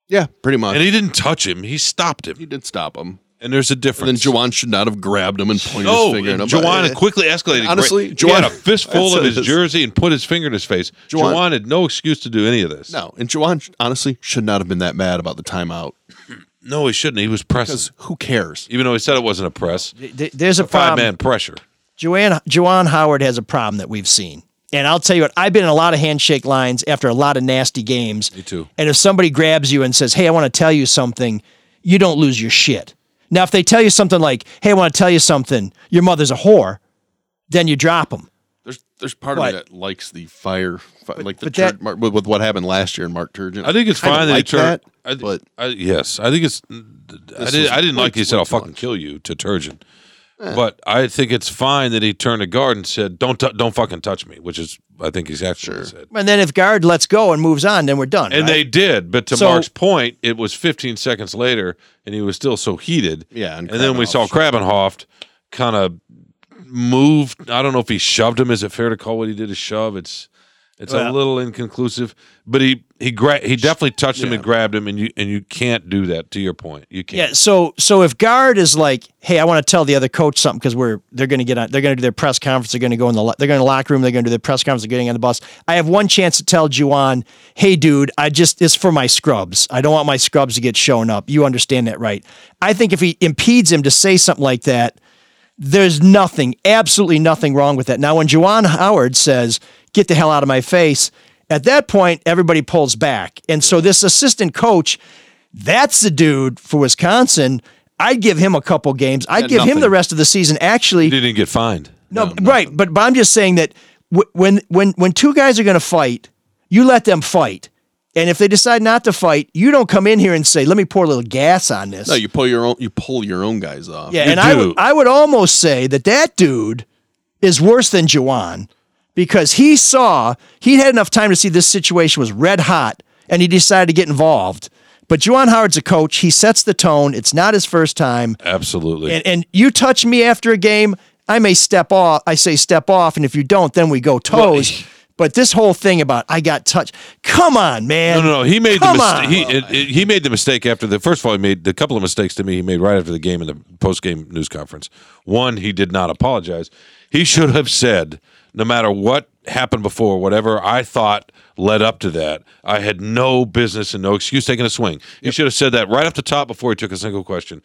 Yeah, pretty much. And he didn't touch him; he stopped him. He did stop him. And there's a difference. And then difference. Juwan should not have grabbed him and pointed no, his oh, finger. at him. Juwan But- quickly escalated. Honestly, he had a fistful of *laughs* his this. jersey and put his finger in his face. Juwan- Juwan had no excuse to do any of this. No, and Juwan honestly should not have been that mad about the timeout. *clears throat* No, he shouldn't. He was pressing. Because who cares? Even though he said it wasn't a press, There's a five problem. man pressure. Juwan Juwan Howard has a problem that we've seen. And I'll tell you what, I've been in a lot of handshake lines after a lot of nasty games. Me too. And if somebody grabs you and says, Hey, I want to tell you something, you don't lose your shit. Now, if they tell you something like, Hey, I want to tell you something, your mother's a whore, then you drop them. There's there's part What? of me that likes the fire, fi- like the but Tur- that- Mark- with, with what happened last year in Mark Turgeon. I think it's fine that he like turned. that, I, but I, yes, I think it's. I didn't. I didn't like he said, "I'll fucking much. kill you" to Turgeon. But I think it's fine that he turned to Gard and said, "Don't t- don't fucking touch me," which is I think exactly what he said. And then if Gard lets go and moves on, then we're done. And right? they did, but to So- Mark's point, it was 15 seconds later, and he was still so heated. Yeah, and and, then we saw Krabbenhoft kind of moved. I don't know if he shoved him. Is it fair to call what he did a shove? It's it's a little inconclusive, but he he gra- he definitely touched him Yeah. and grabbed him, and you and you can't do that. To your point, you can't. Yeah, so so if Gard is like, hey, I want to tell the other coach something because we're they're going to get on, they're going to do their press conference, they're going to go in the they're going to locker room, they're going to do their press conference, they're getting on the bus. I have one chance to tell Juwan, hey, dude, I just it's for my scrubs. I don't want my scrubs to get shown up. You understand that, right? I think if he impedes him to say something like that, there's nothing, absolutely nothing wrong with that. Now, when Juwan Howard says, get the hell out of my face, at that point, everybody pulls back. And so this assistant coach, that's the dude for Wisconsin. I'd give him a couple games. I'd Had give him the rest of the season. Actually, he didn't get fined. no, right. But, but I'm just saying that wh- when when when two guys are going to fight, you let them fight. And if they decide not to fight, you don't come in here and say, "Let me pour a little gas on this." No, you pull your own. You pull your own guys off. Yeah, and I would I would almost say that that dude is worse than Juwan because he saw he had enough time to see this situation was red hot and he decided to get involved. But Juwan Howard's a coach. He sets the tone. It's not his first time. Absolutely. And, and you touch me after a game, I may step off. I say step off, and if you don't, then we go toes. but this whole thing about I got touched. Come on, man. No, no, no. He made Come the mistake. He, it, it- he made the mistake after the first of all. He made the couple of mistakes to me. He made right after the game in the post game news conference. One, he did not apologize. He should have said, no matter what happened before, whatever I thought led up to that, I had no business and no excuse taking a swing. He should have said that right off the top before he took a single question.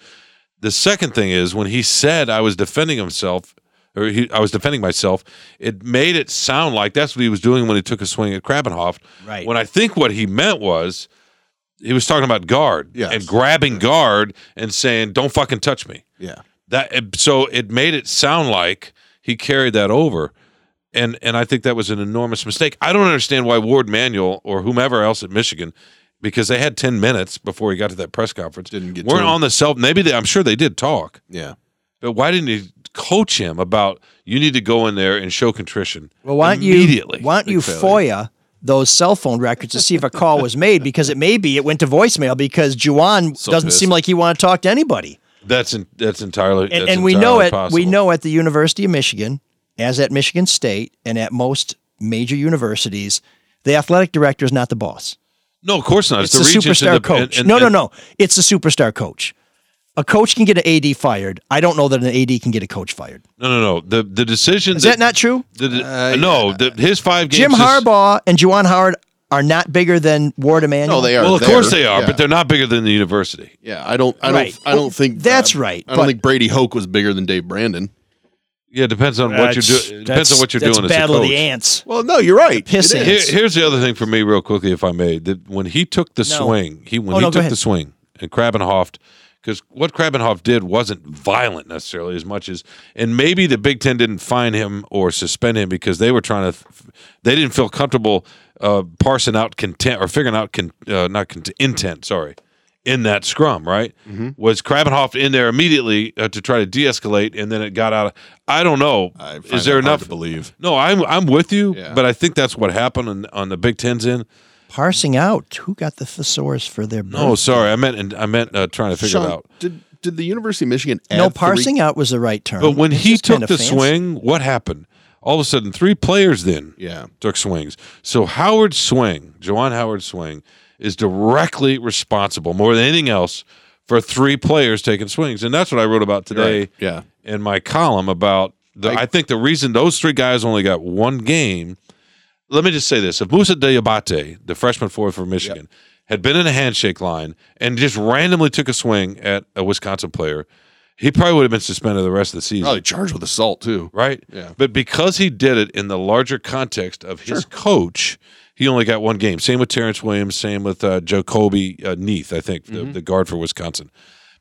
The second thing is when he said I was defending himself, or he, I was defending myself, it made it sound like that's what he was doing when he took a swing at Krabbenhoft. Right. When I think what he meant was he was talking about Gard and grabbing Gard and saying, "Don't fucking touch me." Yeah. That so it made it sound like he carried that over. And and I think that was an enormous mistake. I don't understand why Warde Manuel or whomever else at Michigan because they had 10 minutes before he got to that press conference. Didn't get weren't to on the self maybe they, I'm sure they did talk. Yeah. But why didn't he coach him about you need to go in there and show contrition Well, why don't you immediately? why don't you FOIA those cell phone records to see if a call was made? Because it may be it went to voicemail because Juwan So doesn't pissed. seem like he want to talk to anybody. That's in, that's entirely And, that's and we know it. possible. We know at the University of Michigan, as at Michigan State, and at most major universities, the athletic director is not the boss. No, of course not. It's, It's, the the superstar the- coach. and- and- no, no, no. It's the superstar coach. A coach can get an AD fired. I don't know that an AD can get a coach fired. No, no, no. The the decision Is that not true? The, the- no, the, his five games. Jim is- Harbaugh and Juwan Howard are not bigger than Warde Manuel. No, they are. Well, of course they are, but they're not bigger than the university. Yeah, I don't. I Right. don't. I don't think That's uh, right, I don't but- think Brady Hoke was bigger than Dave Brandon. Yeah, it depends on what you're That's- doing. It depends on what you're that's doing Battle as a of coach. the Ants. Well, no, you're right. Piss It ants. Here- here's the other thing for me, real quickly, if I may. That when he took the No. swing, he when Oh, he no, go took ahead. the swing and Krabbenhoft, because what Krabbenhoft did wasn't violent necessarily as much as, and maybe the Big Ten didn't fine him or suspend him because they were trying to, they didn't feel comfortable uh, parsing out content or figuring out con, uh, not cont- intent. Sorry. In that scrum, right? Mm-hmm. Was Krabbenhoft in there immediately uh, to try to de-escalate, and then it got out of? I don't know. find Is there that hard enough to believe? No, I'm I'm with you, Yeah. but I think that's what happened on, on the Big Ten's end. Parsing out who got the thesaurus for their birth. No, sorry, I meant I meant uh, trying to figure Sean, it out. Did did the University of Michigan? Add No, three- parsing out was the right term. But when It's he took kinda the fancy. swing, what happened? All of a sudden, three players then Yeah. took swings. So Howard's swing, Juwan Howard's swing, is directly responsible more than anything else for three players taking swings, and that's what I wrote about today. Right. Yeah. in my column about the. I, think the reason those three guys only got one game. Let me just say this: if Moussa Diabate, the freshman forward for Michigan, had been in a handshake line and just randomly took a swing at a Wisconsin player, he probably would have been suspended the rest of the season. Probably charged with assault too. Right? Yeah. But because he did it in the larger context of his coach, he only got one game. Same with Terrence Williams. Same with uh, Jahcobi uh, Neath, I think, the, the guard for Wisconsin.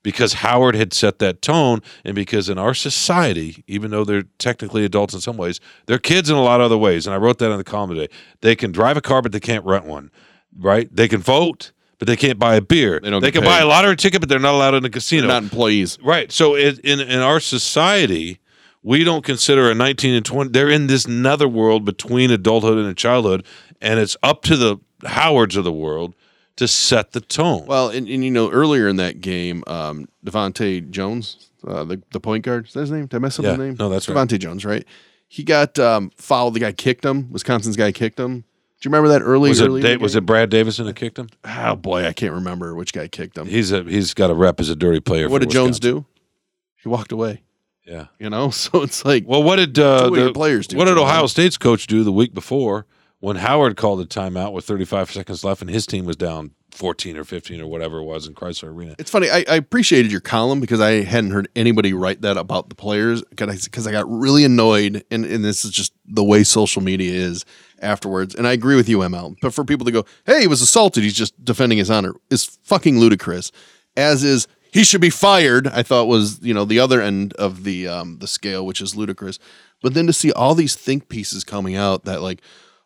Because Howard had set that tone, and because in our society, even though they're technically adults in some ways, they're kids in a lot of other ways. And I wrote that in the column today. They can drive a car, but they can't rent one. Right? They can vote, but they can't buy a beer. They, don't get can buy a lottery ticket, but they're not allowed in a casino. They're not employees. Right. So it, in in our society, we don't consider a 19 and 20. They're in this nether world between adulthood and childhood, and it's up to the Howards of the world to set the tone. Well, and, and you know, earlier in that game, um, DeVante' Jones, uh, the the point guard, is that his name? Did I mess up Yeah. his name? No, that's right. DeVante' Jones, right? He got um, fouled. The guy kicked him. Wisconsin's guy kicked him. Do you remember that early? was it early Da- was it Brad Davison that kicked him? Oh boy, I can't remember which guy kicked him. He's a he's got a rep as a dirty player. what did Jones do? He walked away. Yeah. You know, *laughs* so it's like, Well, what did uh, Two of your the players do, What did Ohio State's coach do the week before when Howard called a timeout with 35 seconds left and his team was down 14 or 15 or whatever it was in Crisler Arena? It's funny. I, I appreciated your column because I hadn't heard anybody write that about the players because I got really annoyed, and, and this is just the way social media is afterwards. And I agree with you, ML. But for people to go, hey, he was assaulted, he's just defending his honor, is fucking ludicrous. As is, he should be fired. I thought was you know the other end of the um, the scale, which is ludicrous. But then to see all these think pieces coming out that like,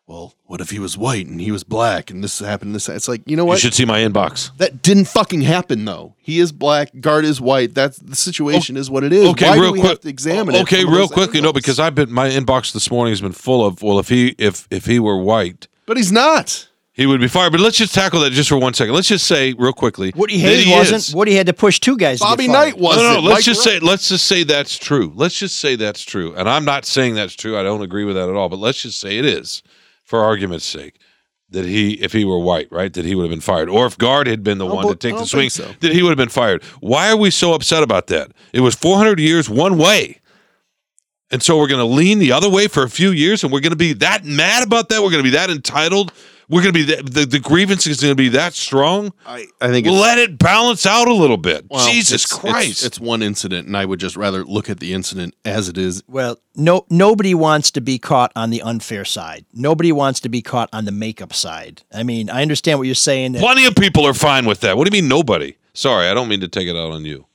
well, what if he was white and he was black and this happened? This it's like you know what? You should see my inbox. that didn't fucking happen though. He is black. Gard is white. That's the situation. is what it is. Okay, Why real quick. have examine it? okay, from real those quickly. No, angles? because I've been my inbox this morning has been full of. Well, if he if if he were white, but he's not. he would be fired. But let's just tackle that just for one second. Let's just say real quickly. Woody that Hayes he wasn't. is. Woody had to push two guys. Bobby to get fired. Knight wasn't. No, no, no. Let's Mike just Ro- say let's just say that's true. Let's just say that's true. And I'm not saying that's true. I don't agree with that at all. But let's just say it is, for argument's sake, that he, if he were white, right, that he would have been fired, or if Gard had been the one to take the swing, so. that he would have been fired. Why are we so upset about that? It was 400 years one way. And so we're going to lean the other way for a few years, and we're going to be that mad about that. We're going to be that entitled. We're going to be that, the the grievance is going to be that strong. I, I think it's, Let it balance out a little bit. well, Jesus it's- Christ! It's, it's one incident, and I would just rather look at the incident as it is. Well, no, nobody wants to be caught on the unfair side. Nobody wants to be caught on the makeup side. I mean, I understand what you're saying. That Plenty of people are fine with that. What do you mean nobody? Sorry, I don't mean to take it out on you.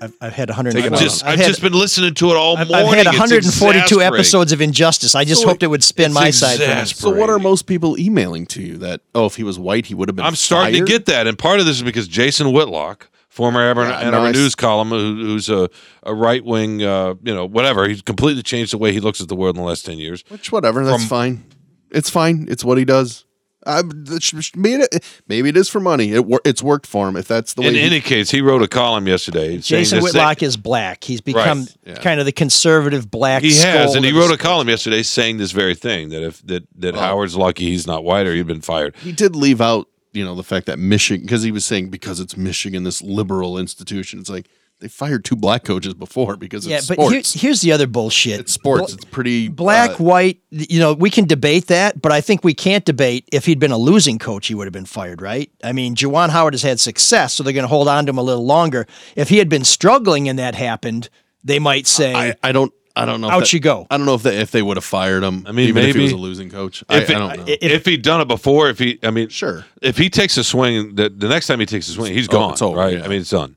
I've, I've had 100. I've just, I've I've had- just been listening to it all I've, morning. I've had 142 episodes of Injustice. I just So hoped it would spin my side. for So, what are most people emailing to you that oh, if he was white, he would have been? I'm starting fired? to get that, and part of this is because Jason Whitlock, former Ann Yeah, Arbor no, I s- News column, who, who's a, a right wing, uh, you know, whatever. He's completely changed the way he looks at the world in the last ten years. Which whatever, that's From- fine. It's fine. It's what he does. I, that sh- sh- maybe, it is for money. It wor- it's worked for him. If that's the way. In he- any case, he wrote a column yesterday. Jason this- Whitlock is black. He's become Right. Yeah. kind of the conservative black. He has, and he wrote a column yesterday saying this very thing that if that that Well- Howard's lucky he's not white or he'd been fired. he did leave out, you know, the fact that Michigan, because he was saying because it's Michigan, this liberal institution. It's like they fired two black coaches before because Yeah, it's but here, here's the other bullshit. it's sports. Bl- It's pretty black, uh, white. You know, we can debate that, but I think we can't debate if he'd been a losing coach, he would have been fired, right? I mean, Juwan Howard has had success, so they're going to hold on to him a little longer. If he had been struggling and that happened, they might say, I, I don't. I don't know. if Out that- you go. I don't know if they if they would have fired him. I mean, even if he was a losing coach. I, I If it- don't know. If- if he'd done it before, if he, I mean, Sure. if he takes a swing, the, the next time he takes a swing, he's gone. it's over, right? yeah. I mean, it's done.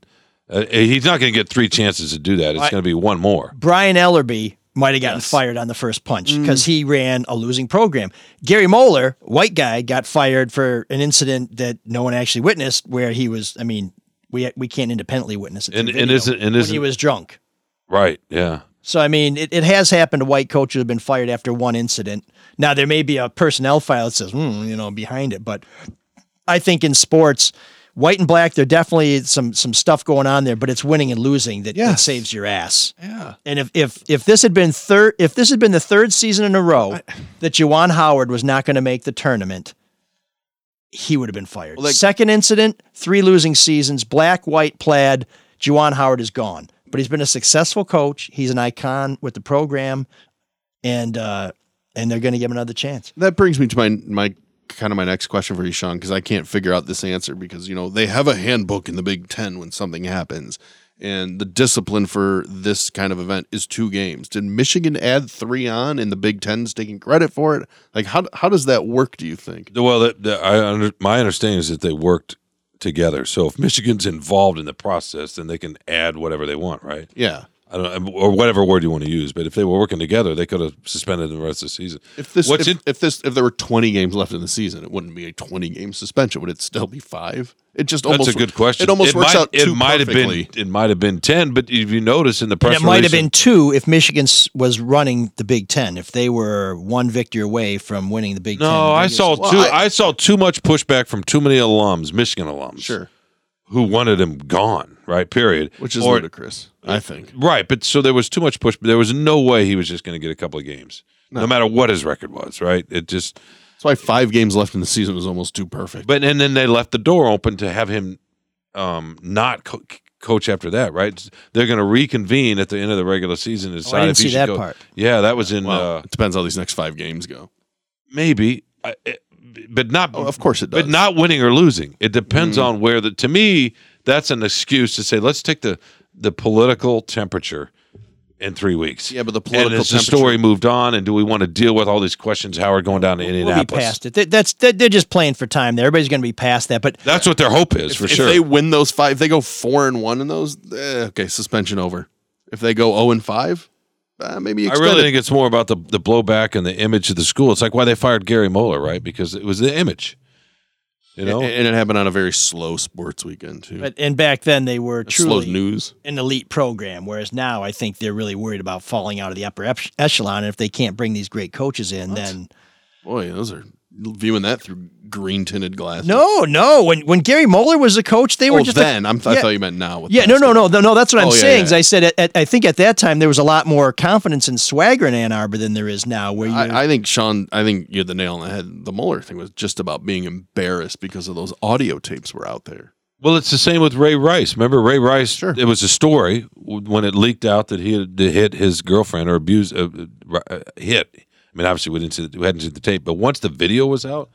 Uh, he's not going to get three chances to do that. It's going to be one more. Brian Ellerbe might have gotten Yes. fired on the first punch Mm. because he ran a losing program. Gary Moeller, white guy, got fired for an incident that no one actually witnessed, where he was. I mean, we we can't independently witness it. And- and isn't- and when he isn't- was drunk. Right? Yeah. So I mean, it, it has happened to white coaches who have been fired after one incident. Now there may be a personnel file that says, hmm, you know, behind it, but I think in sports, white and black, there definitely some some stuff going on there, but it's winning and losing that, that saves your ass. yeah. And if if if this had been third, if this had been the third season in a row that Juwan Howard was not going to make the tournament, he would have been fired. Well, like- Second incident, three losing seasons, black, white, plaid. Juwan Howard is gone, but he's been a successful coach. He's an icon with the program, and uh, and they're going to give him another chance. That brings me to my my kind of my next question for you, Sean, because I can't figure out this answer because you know they have a handbook in the Big Ten when something happens, and the discipline for this kind of event is two games. Did Michigan add three on, and the Big Ten's taking credit for it? Like how how does that work? Do you think? Well, the, the, I under, my understanding is that they worked together. So if Michigan's involved in the process, then they can add whatever they want, right? Yeah. I don't know, or whatever word you want to use. But if they were working together, they could have suspended the rest of the season. If this What's if, in- if this if there were twenty games left in the season, it wouldn't be a twenty game suspension. Would it still be five? It just That's almost a good question. It almost works might, out It too might have been. It might have been ten. But if you notice in the press And it might have been two if Michigan was running the Big Ten. If they were one victory away from winning the Big Ten. No, I saw Well, too. I- I, saw too much pushback from too many alums, Michigan alums, Sure. Who wanted him gone. Right. Period. Which is Or- ludicrous, I think. Right, but so there was too much push. But There was no way he was just going to get a couple of games, no. matter what his record was. Right? It just. That's why five games left in the season was almost too perfect. But and then they left the door open to have him um, not co- coach after that. Right? They're going to reconvene at the end of the regular season and decide Oh, didn't if he see should that go. part. Yeah, that was in well, uh, it depends how these next five games go. maybe, I- it- but not. Oh, of course it does. But not winning or losing. It depends Mm. on where the. To me, that's an excuse to say let's take the the political temperature in three weeks. Yeah, but the and political has the story moved on, and do we want to deal with all these questions? Howard going down to Indianapolis? We'll be Indianapolis. past it. That- That's that- they're just playing for time. There, everybody's going to be past that. But That's what their hope is for if sure. they win those five, if they go four and one in those, eh, okay, suspension over. If they go zero and five, uh, maybe I really think it's more about the the blowback and the image of the school. It's like why they fired Gary Moeller, right? Because it was the image. You know, and it happened on a very slow sports weekend too. But and back then they were It slows truly news. an elite program, whereas now I think they're really worried about falling out of the upper ep- echelon. And if they can't bring these great coaches in, then Boy, those are viewing that through green tinted glasses. no, no. When when Gary Moeller was the coach, they were Oh, just then. I'm- I thought you meant now with Yeah, no, no, no, no, no. That's what I'm Oh, yeah, saying. yeah. I said at, at- I think at that time there was a lot more confidence and swagger in Ann Arbor than there is now. Where you I, I think Sean, I think you had the nail on the head. The Moeller thing was just about being embarrassed because of those audio tapes were out there. Well, it's the same with Ray Rice. Remember Ray Rice? Sure. It was a story when it leaked out that he had hit his girlfriend or abused, uh, uh, hit. I mean, obviously we didn't see the, we hadn't seen the tape, but once the video was out,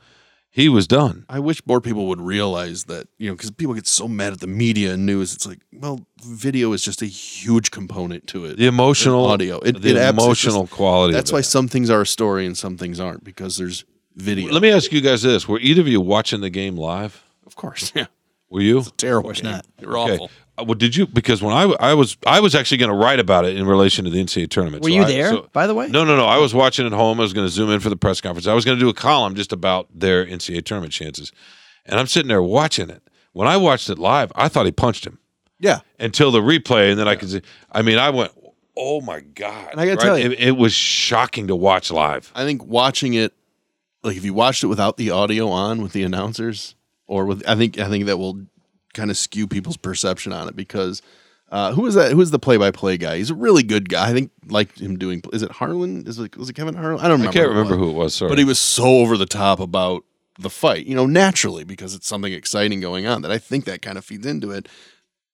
he was done. I wish more people would realize that, you know, because people get so mad at the media and news. It's like, well, video is just a huge component to it. The emotional And audio, it, the it it's emotional just- quality. That's of why it. some things are a story and some things aren't because there's video. Let me ask you guys this: Were either of you watching the game live? Of course, *laughs* yeah. Were you? Terrible. course game. not. They were Okay. awful. Well, did you? Because when I, I was I was actually going to write about it in relation to the NCAA tournament. were So you I- there? so- by the way, no, no, no. I was watching at home. I was going to zoom in for the press conference. I was going to do a column just about their NCAA tournament chances, and I'm sitting there watching it. When I watched it live, I thought he punched him Yeah. until the replay, and then I could see. I mean, I went, "Oh my god!" And I gotta tell you- it, it was shocking to watch live. I think watching it, like if you watched it without the audio on with the announcers, or with, I think I think that will kind of skew people's perception on it because uh, who is that? Who is the play-by-play guy? He's a really good guy. I think like him doing. Is it Harlan? Is it was it Kevin Harlan? I don't remember. I can't remember who it was. Sorry, But he was so over the top about the fight, you know, naturally because it's something exciting going on. That I think that kind of feeds into it.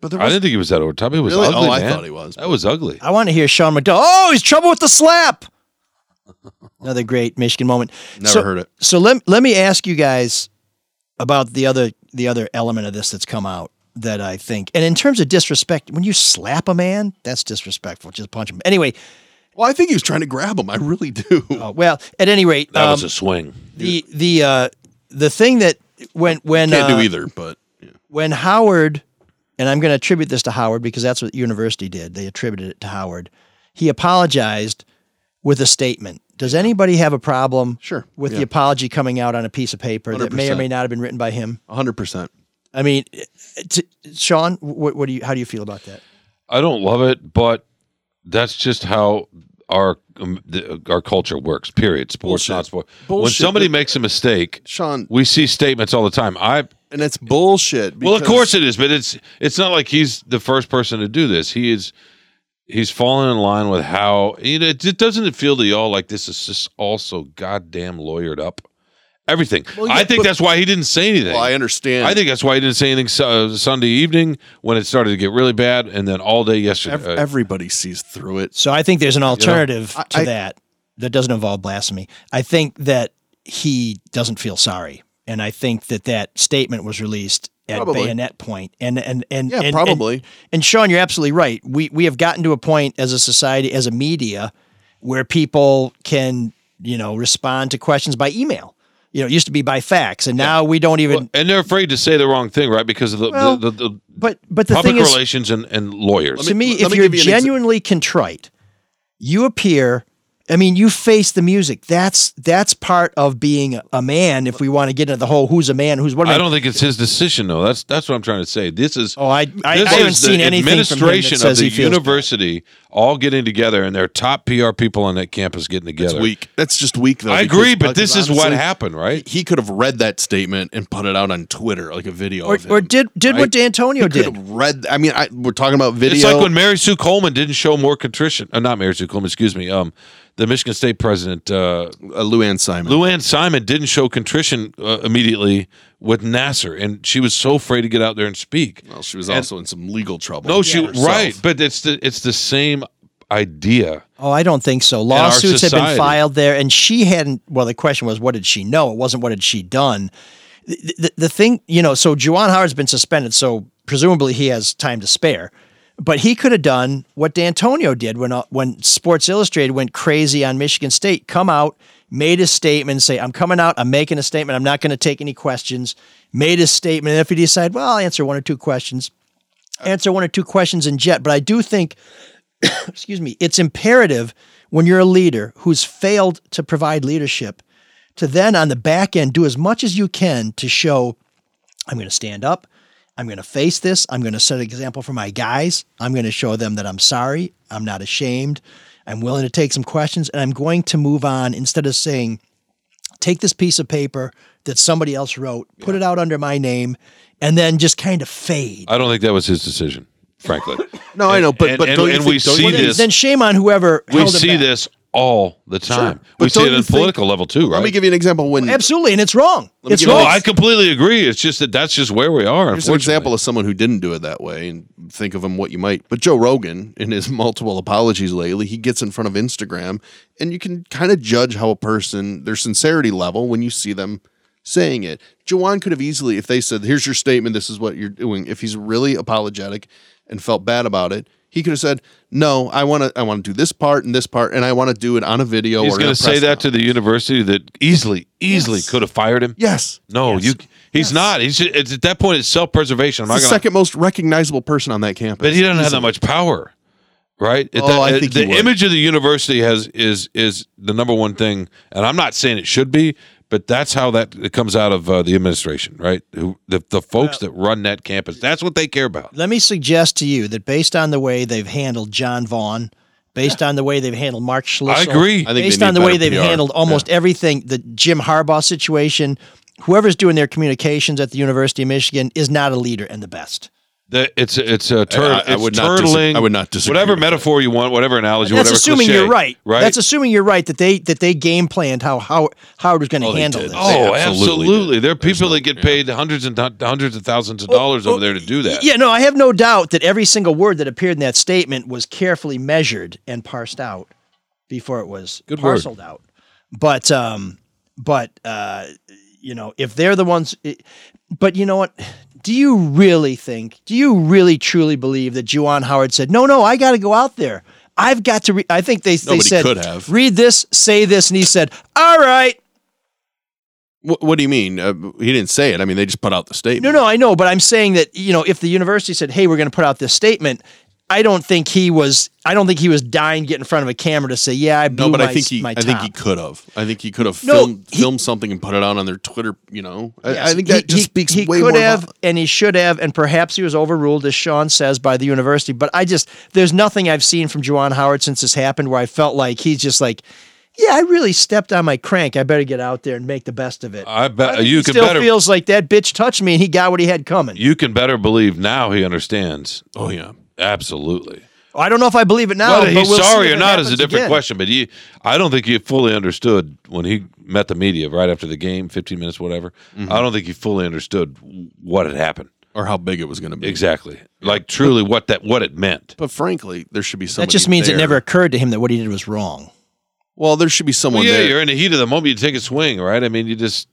But there I didn't think he was that over top. He was Really? ugly. Oh, I man. thought he was, That was ugly. I want to hear Sean McDowell. Oh, he's trouble with the slap. *laughs* Another great Michigan moment. Never So- heard it. So let let me ask you guys about the other the other element of this that's come out that I think, and in terms of disrespect, when you slap a man, that's disrespectful. Just punch him. Anyway, well, I think he was trying to grab him. I really do. oh, *laughs* well, at any rate, That was um, a swing. the the uh, the thing that when when Can't uh, do either, but when Howard, and I'm going to attribute this to Howard because that's what the university did. They attributed it to Howard. He apologized with a statement. Does anybody have a problem Sure, with yeah. the apology coming out on a piece of paper that may or 100%. may not have been written by him? hundred percent. I mean, t- Sean, what, what do you how do you feel about that? I don't love it, but that's just how our um, the, our culture works. Period. Sports, Bullshit. not sport. When Bullshit. somebody makes a mistake, Sean, we see statements all the time. I and it's bullshit. well, of because- course it is, but it's it's not like he's the first person to do this. He is he's fallen in line with how you know. It, doesn't it feel to y'all like this is just all so goddamn lawyered up? Everything. Well, yeah, I think but- that's why he didn't say anything. Well, I understand. I think that's why he didn't say anything su- uh, Sunday evening when it started to get really bad, and then all day yesterday. Ev- uh, everybody sees through it. So I think there's an alternative I- to I- that that doesn't involve blasphemy. I think that he doesn't feel sorry, and I think that that statement was released at Probably. bayonet point. And and and Yeah, and- probably. And, and Sean, you're absolutely right. We we have gotten to a point as a society, as a media, where people can you know respond to questions by email. You know, it used to be by fax, and now we don't even. Well, and they're afraid to say the wrong thing, right? Because of the Well, the, the, the but but the public thing is, relations and, and lawyers. to me, let if me you're you an exa- genuinely contrite, you appear. I mean, you face the music. That's that's part of being a man. If we want to get into the whole who's a man, who's what. a I man. don't think it's his decision, though. That's that's what I'm trying to say. This is Oh, I I, this I haven't is the seen anything from him that administration says of the feels. university all getting together, and their top PR people on that campus getting It's together. weak. That's just weak, though. I because- agree, but because this is what happened, right? He could have read that statement and put it out on Twitter, like a video. or, of him, or did did what right? D'Antonio He could did. have read. I mean, I, we're talking about video. It's like when Mary Sue Coleman didn't show more contrition. Uh, not Mary Sue Coleman, excuse me. Um, the Michigan State president, uh, uh, Lou Anna Simon. Lou Anna Simon, didn't show contrition uh, immediately with Nassar, and she was so afraid to get out there and speak. well, she was And- also in some legal trouble. No, she herself. right, but it's the it's the same idea. Oh, I don't think so. Lawsuits have been filed there, and she hadn't. Well, the question was, what did she know? It wasn't what had she done. The, the, the thing, you know, so Juwan Howard's been suspended, so presumably he has time to spare. But he could have done what D'Antonio did when uh, when Sports Illustrated went crazy on Michigan State. Come out, made a statement, say, "I'm coming out. I'm making a statement. I'm not going to take any questions." Made a statement, and if he decide, well, I'll answer one or two questions, answer one or two questions in jet. But I do think *coughs* excuse me, it's imperative when you're a leader who's failed to provide leadership to then on the back end do as much as you can to show I'm going to stand up. I'm going to face this. I'm going to set an example for my guys. I'm going to show them that I'm sorry. I'm not ashamed. I'm willing to take some questions and I'm going to move on instead of saying, take this piece of paper that somebody else wrote, put it out under my name, and then just kind of fade. I don't think that was his decision, frankly. *coughs* No, I know, but and, but and, don't you and think- we don't see you then, this. then shame on whoever we held him see back. this all the time. But We see don't it you at think- political level too, right? Let me give you an example when Absolutely, and it's wrong. me It's wrong. No, I completely agree. It's just that that's just where we are. Here's an example of someone who didn't do it that way, and think of him what you might. But Joe Rogan, in his *laughs* multiple apologies lately, he gets in front of Instagram, and you can kind of judge how a person their sincerity level when you see them saying it. Juwan could have easily, if they said, "Here's your statement. This is what you're doing," if he's really apologetic and felt bad about it. He could have said, "No, I want to. I want to do this part and this part, and I want to do it on a video." He's going to say that to the university that easily, easily Yes. could have fired him. Yes. No, you. He's not. He's it's, at that point. It's self preservation. I'm He's not the going. second most recognizable person on that campus. But he doesn't have that much power, right? Oh, that- I think the image of the university has is is the number one thing, and I'm not saying it should be, but that's how that it comes out of uh, the administration, right? Who the the folks that run that campus. That's what they care about. Let me suggest to you that based on the way they've handled Jon Vaughn, based on the way they've handled Mark Schlissel, I agree. I think based on the way they've PR. handled almost everything, the Jim Harbaugh situation, whoever's doing their communications at the University of Michigan is not a leader and the best. The, it's it's a turtle. I- I it's would not dis- I would not disagree Whatever with that. metaphor you want, whatever analogy, That's whatever. assuming cliche, you're right. Right. That's assuming you're right that they that they game planned how how Howard was going to Oh, handle did. this. Oh, absolutely absolutely. There are people that get paid hundreds and th- hundreds of thousands of dollars over there to do that. Yeah, no, I have no doubt that every single word that appeared in that statement was carefully measured and parsed out before it was Good word. parceled out. But um, but uh, you know, if they're the ones, it- but you know what? Do you really think? Do you really truly believe that Juwan Howard said, "No, no, I got to go out there. I've got to." Re-. I think they they said, could have. "Read this, say this," and he said, "All right." What, what do you mean? Uh, he didn't say it. I mean, they just put out the statement. No, no, I know, but I'm saying that you know, if the university said, "Hey, we're going to put out this statement," I don't think he was. I don't think he was dying to get in front of a camera to say, "Yeah, I blew No, but my, I think he. I think he could have. I think he could have No, filmed he- filmed something and put it out on their Twitter. You know, I, Yes, I think he- that just he, speaks he way could more. have about- and he should have and perhaps he was overruled as Sean says by the university but I just there's nothing I've seen from Juwan Howard since this happened where I felt like he's just like yeah I really stepped on my crank I better get out there and make the best of it I bet think you he could still better. feels like that bitch touched me and he got what he had coming you can better believe now he understands. Oh yeah. Absolutely. I don't know if I believe it now Whether he's we'll sorry or not is a different again. question. But he, I don't think he fully understood when he met the media right after the game, 15 minutes, whatever. Mm-hmm. I don't think he fully understood what had happened. or how big it was going to be. Exactly. Like truly what that what it meant. But frankly, there should be somebody that just means there. it never occurred to him that what he did was wrong Well, there should be someone Well, yeah, there. you're in the heat of the moment. You take a swing, right? I mean, you just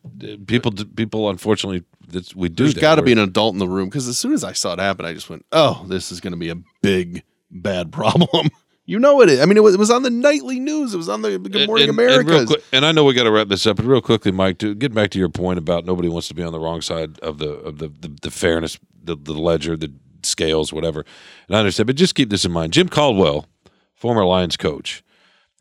people people unfortunately that's, we do. There's got to be an adult in the room because as soon as I saw it happen, I just went, "Oh, this is going to be a big bad *laughs* problem." you know it is. I mean, it was, it was on the nightly news. It was on the Good Morning and, and, America. quick, and I know we got to wrap this up, but real quickly, Mike, to get back to your point about nobody wants to be on the wrong side of the of the the, the fairness, the, the ledger, the scales, whatever. And I understand, but just keep this in mind: Jim Caldwell, former Lions coach,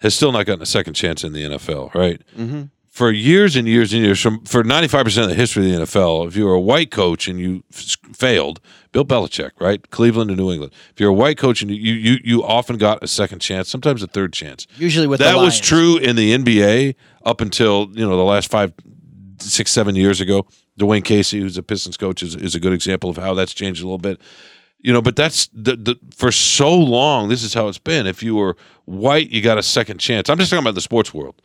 has still not gotten a second chance in the NFL, right? Mm-hmm. For years and years and years, from for ninety five percent of the history of the NFL, if you were a white coach and you f- failed, Bill Belichick, right, Cleveland and New England. If you're a white coach and you you you often got a second chance, sometimes a third chance. usually with that was true in the NBA up until you know the last five, six, seven years ago. Dwane Casey, who's a Pistons coach, is, is a good example of how that's changed a little bit. You know, but that's the, the for so long. This is how it's been. If you were white, you got a second chance. I'm just talking about the sports world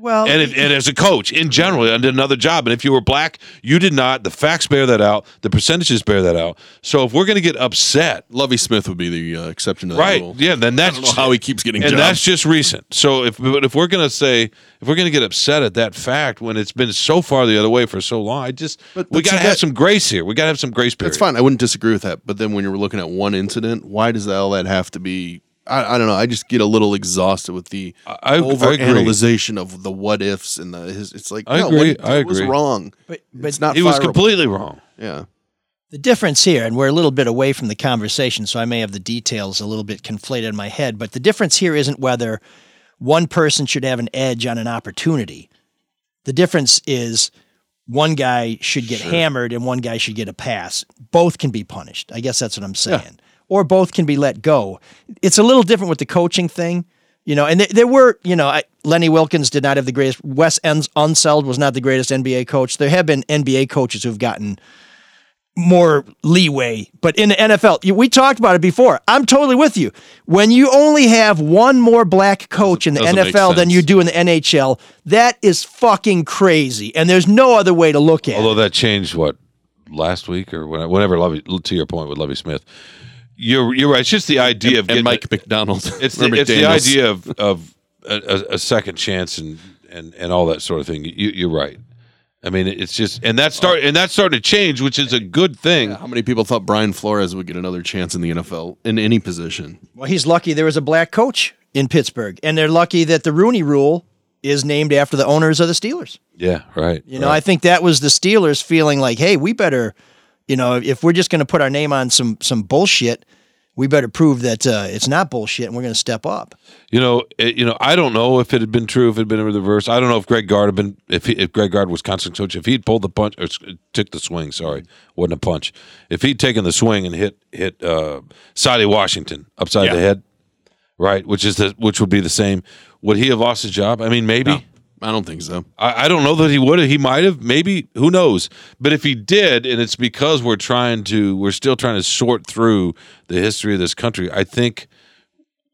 well and, if, and as a coach in general and another job and if you were black you did not the facts bear that out the percentages bear that out so if we're going to get upset Lovie Smith would be the uh, exception to that right rule. yeah then that's I don't know how he keeps getting and jobs. that's just recent so if but if we're going to say if we're going to get upset at that fact when it's been so far the other way for so long i just But- we got to have that- some grace here we got to have some grace period That's fine. I wouldn't disagree with that. But then when you're looking at one incident, why does all that have to be? I, I don't know. I just get a little exhausted with the I- I agree. overanalyzation of the what ifs and the. His, it's like I no, agree. what he I did was agree. wrong. but, but It's not. he was fireable. completely wrong Yeah. The difference here, and we're a little bit away from the conversation, so I may have the details a little bit conflated in my head, but the difference here isn't whether one person should have an edge on an opportunity. The difference is one guy should get hammered and one guy should get a pass. Both can be punished. I guess that's what I'm saying. Or both can be let go. It's a little different with the coaching thing. You know, and there, there were, you know, I, Lenny Wilkens did not have the greatest. Wes Uns- Unseld was not the greatest NBA coach. There have been NBA coaches who've gotten more leeway. But in the NFL, we talked about it before. I'm totally with you. When you only have one more black coach in the Doesn't NFL than you do in the NHL, that is fucking crazy. And there's no other way to look at it. Although that changed what last week or when- whenever Lovie to your point with Lovie Smith. You're you're right. It's just the idea of and getting Mike McDonald. *laughs* It's the, it's the idea of of a, a, a second chance and, and and all that sort of thing. You, you're right. I mean, it's just and that start and that's starting to change, which is a good thing. How many people thought Brian Flores would get another chance in the NFL in any position? Well, he's lucky there was a black coach in Pittsburgh, and they're lucky that the Rooney Rule is named after the owners of the Steelers. Yeah, right. You know, I think that was the Steelers feeling like, hey, we better, you know, if we're just going to put our name on some some bullshit, we better prove that uh, it's not bullshit, and we're going to step up. You know, it, you know, I don't know if it had been true, if it had been in reverse. I don't know if Greg Gard had been, if he, if Greg Gard was constant coach, if he'd pulled the punch or took the swing. Sorry, wasn't a punch. If he'd taken the swing and hit hit uh, Saddi Washington upside Yeah. the head, right, which is the which would be the same. Would he have lost his job? I mean, maybe. I don't think so. I, I don't know that he would have. He might have. Maybe. Who knows? But if he did, and it's because we're trying to, we're still trying to sort through the history of this country. I think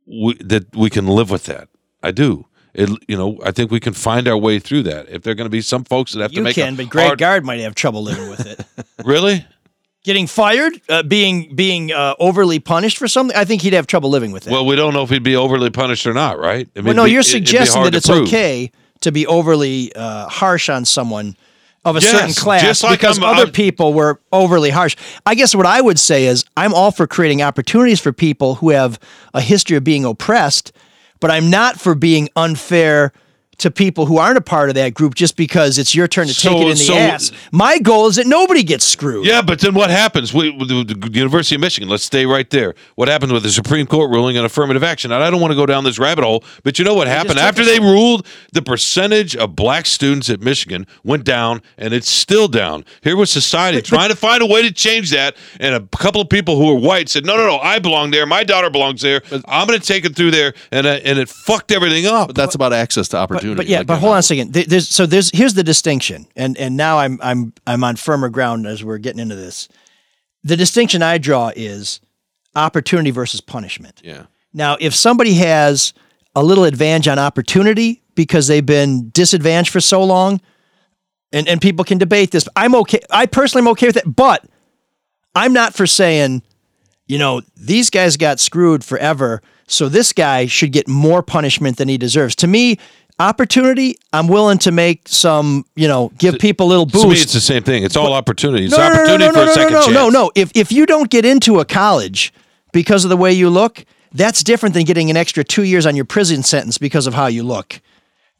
we, that we can live with that. I do. It, you know, I think we can find our way through that. If there are going to be some folks that have to You make can, a but Greg hard- Gard might have trouble living with it. *laughs* *laughs* really. Getting fired, uh, being being uh, overly punished for something, I think he'd have trouble living with it. Well, we don't know if he'd be overly punished or not, right? I well, no, be- you're it- suggesting that it's prove. okay to be overly uh, harsh on someone of a Yes, certain class just like because I'm- other I'm- people were overly harsh. I guess what I would say is I'm all for creating opportunities for people who have a history of being oppressed, but I'm not for being unfair to people who aren't a part of that group just because it's your turn to take it in the so- ass. My goal is that nobody gets screwed. Yeah, but then what happens? We, with the the University of Michigan, let's stay right there. What happens with the Supreme Court ruling on affirmative action? And I don't want to go down this rabbit hole, but you know what happened? After us- they ruled, the percentage of black students at Michigan went down, and it's still down. Here was society trying to find a way to change that, and a couple of people who were white said, no, no, no, I belong there. My daughter belongs there. I'm going to take it through there, and, uh, and it fucked everything up. But that's about access to opportunity. But yeah, Like, but hold on a second. There's so there's here's the distinction, and and now I'm I'm I'm on firmer ground as we're getting into this. The distinction I draw is opportunity versus punishment. Yeah. Now, if somebody has a little advantage on opportunity because they've been disadvantaged for so long, and and people can debate this, I'm okay. I personally am okay with it, but I'm not for saying, you know, these guys got screwed forever, so this guy should get more punishment than he deserves. To me, opportunity, I'm willing to make some, you know, give people a little boost. To me, it's the same thing. It's all opportunity. It's No, no, no, opportunity no, no, for a no, second no, chance. No, no, If if you don't get into a college because of the way you look, that's different than getting an extra two years on your prison sentence because of how you look.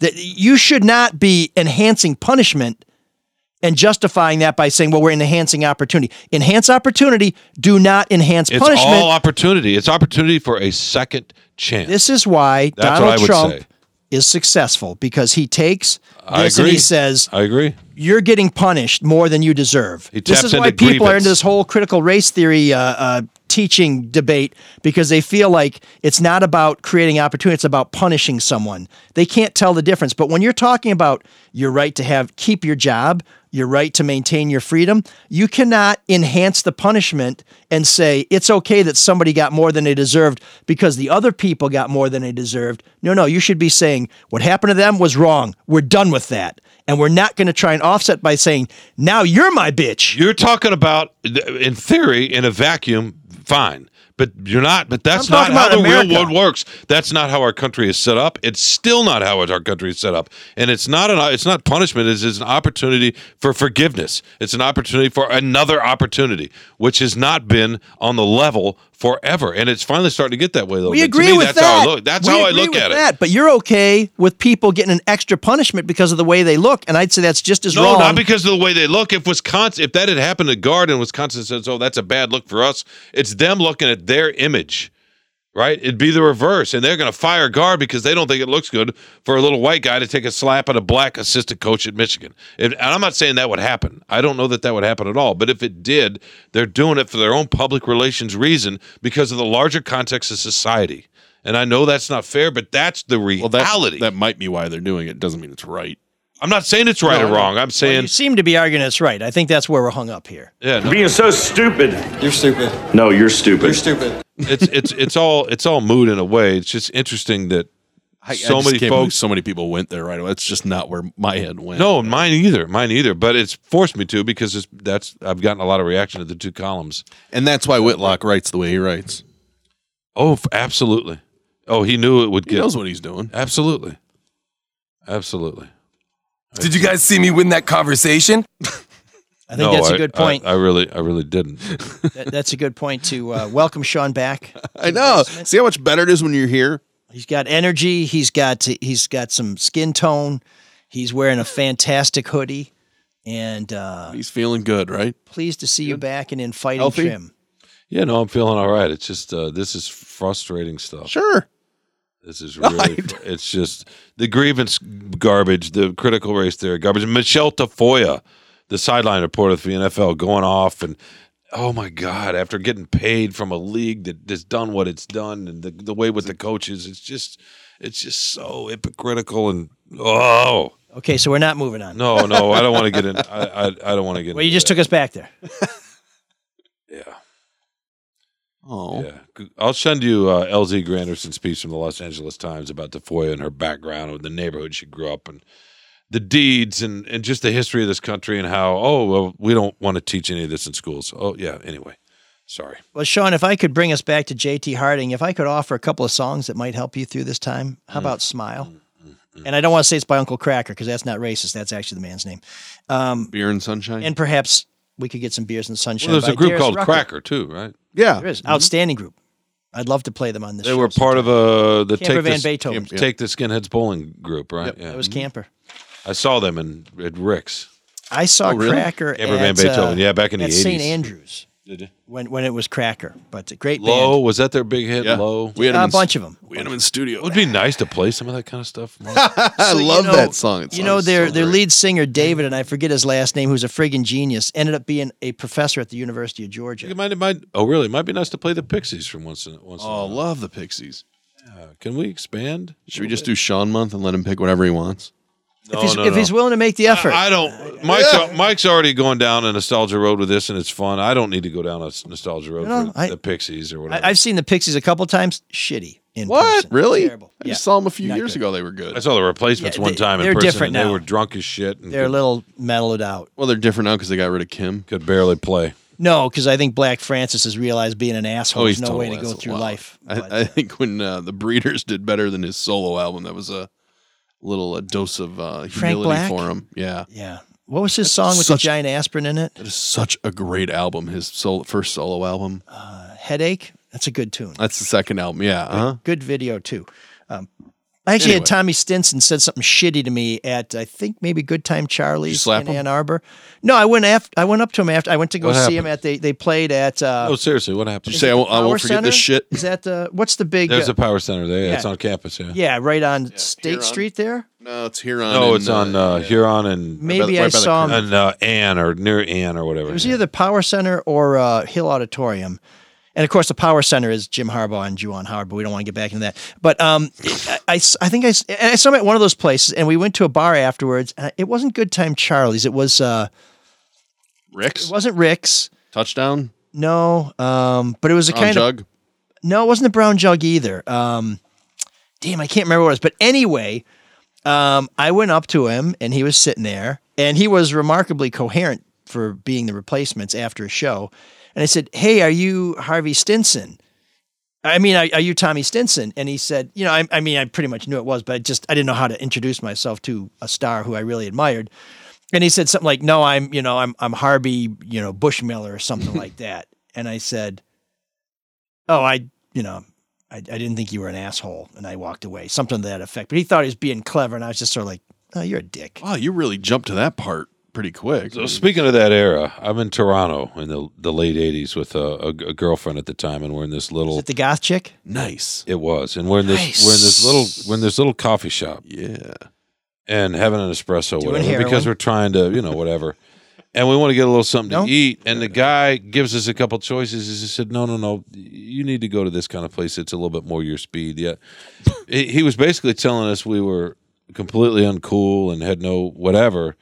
That you should not be enhancing punishment and justifying that by saying, "Well, we're enhancing opportunity." Enhance opportunity. Do not enhance It's punishment. It's all opportunity. It's opportunity for a second chance. This is why That's what Donald Trump say. Is successful because he takes I this and he agree. says, I agree. "You're getting punished more than you deserve." He this is why people are into this whole critical race theory uh, uh, teaching debate because they feel like it's not about creating opportunity; it's about punishing someone. They can't tell the difference. But when you're talking about your right to have keep your job, your right to maintain your freedom, you cannot enhance the punishment and say it's okay that somebody got more than they deserved because the other people got more than they deserved. No, no, you should be saying what happened to them was wrong. We're done with that. And we're not going to try and offset by saying, now you're my bitch. You're talking about, in theory, in a vacuum, fine. But you're not. But that's not how the real America. world works. That's not how our country is set up. It's still not how our country is set up. And it's not an. It's not punishment. It's, it's an opportunity for forgiveness. It's an opportunity for another opportunity, which has not been on the level forever. And it's finally starting to get that way. though. We. To agree me, with that's that. How I look. That's We how I look at it. But you're okay with people getting an extra punishment because of the way they look, and I'd say that's just as No, wrong. not because of the way they look. If Wisconsin, if that had happened to Gard and Wisconsin says, "Oh, that's a bad look for us," it's them looking at their image, right? It'd be the reverse, and they're going to fire Gard because they don't think it looks good for a little white guy to take a slap at a black assistant coach at Michigan. If, and I'm not saying that would happen. I don't know that that would happen at all. But if it did, they're doing it for their own public relations reason because of the larger context of society. And I know that's not fair, but that's the Well, that, reality. that might be why they're doing it. Doesn't mean it's right. I'm not saying it's right No, or wrong. I'm Well, saying you seem to be arguing it's right. I think that's where we're hung up here. yeah, no. Being so stupid. You're stupid. No, you're stupid. You're stupid. it's it's it's all it's all mood in a way. It's just interesting that I, I so just many folks. so many people went there right away. That's just not where my head went. No, mine either. Mine either. But it's forced me to because it's, that's I've gotten a lot of reaction to the two columns. and that's why Whitlock writes the way he writes. Oh, absolutely. Oh, he knew it would He get. knows what he's doing. Absolutely, absolutely. Did you guys see me win that conversation? I think that's a a good point. I, I really, I really didn't. *laughs* That- that's a good point to uh, welcome Sean back. *laughs* I know. See how much better it is when you're here. He's got energy. He's got he's got some skin tone. He's wearing a fantastic hoodie, and uh, He's feeling good, right? pleased to see you back and in fighting Healthy? trim. yeah, no, I'm feeling all right. It's just uh, this is frustrating stuff. Sure. This is *laughs* really, it's just the grievance garbage, the critical race theory garbage. Michelle Tafoya, the sideline reporter for the NFL, going off and, oh my God, after getting paid from a league that has done what it's done and the, the way with the coaches, it's just, it's just so hypocritical and, oh, Okay, so we're not moving on. no, no, I don't want to get in. I, I, I don't want to get in. Well, you just that. took us back there. *laughs* Yeah. Oh. Yeah, I'll send you uh, LZ Granderson's piece from the Los Angeles Times about Tafoya and her background and the neighborhood she grew up in, the deeds and, and just the history of this country and how oh well we don't want to teach any of this in schools. Oh yeah. Anyway, sorry. Well, Sean, if I could bring us back to JT Harding, if I could offer a couple of songs that might help you through this time, how about Smile? And I don't want to say it's by Uncle Kracker because that's not racist. That's actually the man's name. Um, Beer and sunshine. and perhaps we could get some beers in the sunshine. Well, there's a group Darius called Rucker. Cracker too, right? yeah. There is mm-hmm. outstanding group. I'd love to play them on this. They show were part of a the Camper take Van this, Beethoven. take the skinheads bowling group, right? Yeah, It was mm-hmm. Camper. I saw them in at Rick's. I saw Oh, really? Cracker Camper at, Van Beethoven, uh, yeah, back in the at St. Andrews Did you? when when it was Cracker, but a great Low band. was that their big hit? Yeah. Low. We had him a in, bunch of them. We had them in studio. It would be nice to play some of that kind of stuff. more. *laughs* I So, you love know- that song. It you know, sounds their so their great. lead singer David, and I forget his last name, who's a friggin' genius, ended up being a professor at the University of Georgia. It might, it might, oh, really? It might be nice to play the Pixies from once in once. in a Oh, while. love the Pixies. Uh, can we expand? Should we just do Sean month and let him pick whatever he wants? No, if he's, no, if no. he's willing to make the effort, I, I don't. Mike's Mike's already going down a nostalgia road with this, and it's fun. I don't need to go down a nostalgia road No, for I- the Pixies or whatever. I, I've seen the Pixies a couple times. Shitty. In What? person. Really? Terrible. I Yeah. just saw them a few Not years good. ago. They were good. I saw the replacements Yeah, one time in they're person, different and they were drunk as shit and They're a could, little mellowed out. Well, they're different now because they got rid of Kim. could barely play. No, because I think Black Francis has realized being an asshole Oh, is no way to go through Wow. life. But, I, I think when uh, the Breeders did better than his solo album, that was a little a dose of uh, humility for him. Yeah, yeah. What was his song with such- the giant aspirin in it? that is such a great album. His solo, first solo album. Headache. That's a good tune. That's the second album. Yeah. Uh-huh. Good video too. Um, I actually Anyway. had Tommy Stinson said something shitty to me at I think maybe Good Time Charlie's in him? Ann Arbor. No, I went after I went up to him after I went to go What see him at they they played at uh, oh, seriously, what happened? Did you say I won't, I Power won't forget Center? this shit? Is that uh, what's the big? There's uh, a power center there. yeah. It's on campus. Yeah. yeah, right on State Huron. Street there. No, it's Huron. No, and, it's on uh, Huron and Maybe right I by saw him. and uh, Ann or near Ann or whatever. It was either the Power Center or uh, Hill Auditorium. And of course, the Power Center is Jim Harbaugh and Juwan Howard, but we don't want to get back into that. But um, I, I, I think I, I saw him at one of those places, and we went to a bar afterwards. And it wasn't Good Time Charlie's. It was uh, Rick's it wasn't Rick's. touchdown. No, um, but it was a Brown kind jug. of no, it wasn't the Brown Jug either. Um, damn, I can't remember what it was. But anyway, um, I went up to him, and he was sitting there, and he was remarkably coherent for being the replacements after a show. And I said, "Hey, are you Harvey Stinson?" I mean, are, are you Tommy Stinson? And he said, you know, I, I mean, I pretty much knew it was, but I just I didn't know how to introduce myself to a star who I really admired. And he said something like, "No, I'm, you know, I'm I'm Harvey, you know, Bushmiller or something *laughs* like that." And I said, "Oh, I, you know, I, I didn't think you were an asshole," and I walked away, something to that effect. But he thought he was being clever, and I was just sort of like, "Oh, you're a dick." Wow, you really jumped to that part pretty quick. So speaking of that era, I'm in Toronto in the the late '80s with a, a, a girlfriend at the time, and we're in this little. Is it the goth chick? Nice. It was, and we're in this we're in this little we're in this little coffee shop. Yeah. And having an espresso, Doing whatever, because we're trying to, you know, whatever. And we want to get a little something to eat. And the guy gives us a couple choices. He said, "No, no, no. You need to go to this kind of place. It's a little bit more your speed." Yeah. he, he was basically telling us we were completely uncool and had no whatever.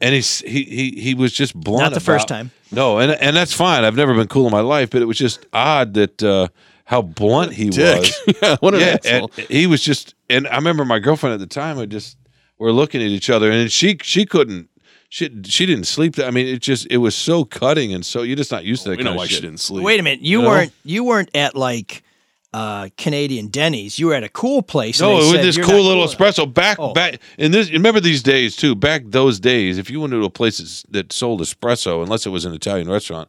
And he's he he he was just blunt. Not the first time. No, and and that's fine. I've never been cool in my life, but it was just odd that uh, how blunt he Dick. was. *laughs* Yeah, what an and asshole. he was just. And I remember my girlfriend at the time. I just we're looking at each other, and she she couldn't. She she didn't sleep. I mean, it just it was so cutting, and so you're just not used to that We kind know of why she didn't sleep. Wait a minute, you, You know? weren't you weren't at like uh, Canadian Denny's. You were at a cool place. No, they it was said, this cool little enough." espresso back Oh. back in this. Remember these days too. Back those days, if you went to a place that sold espresso, unless it was an Italian restaurant,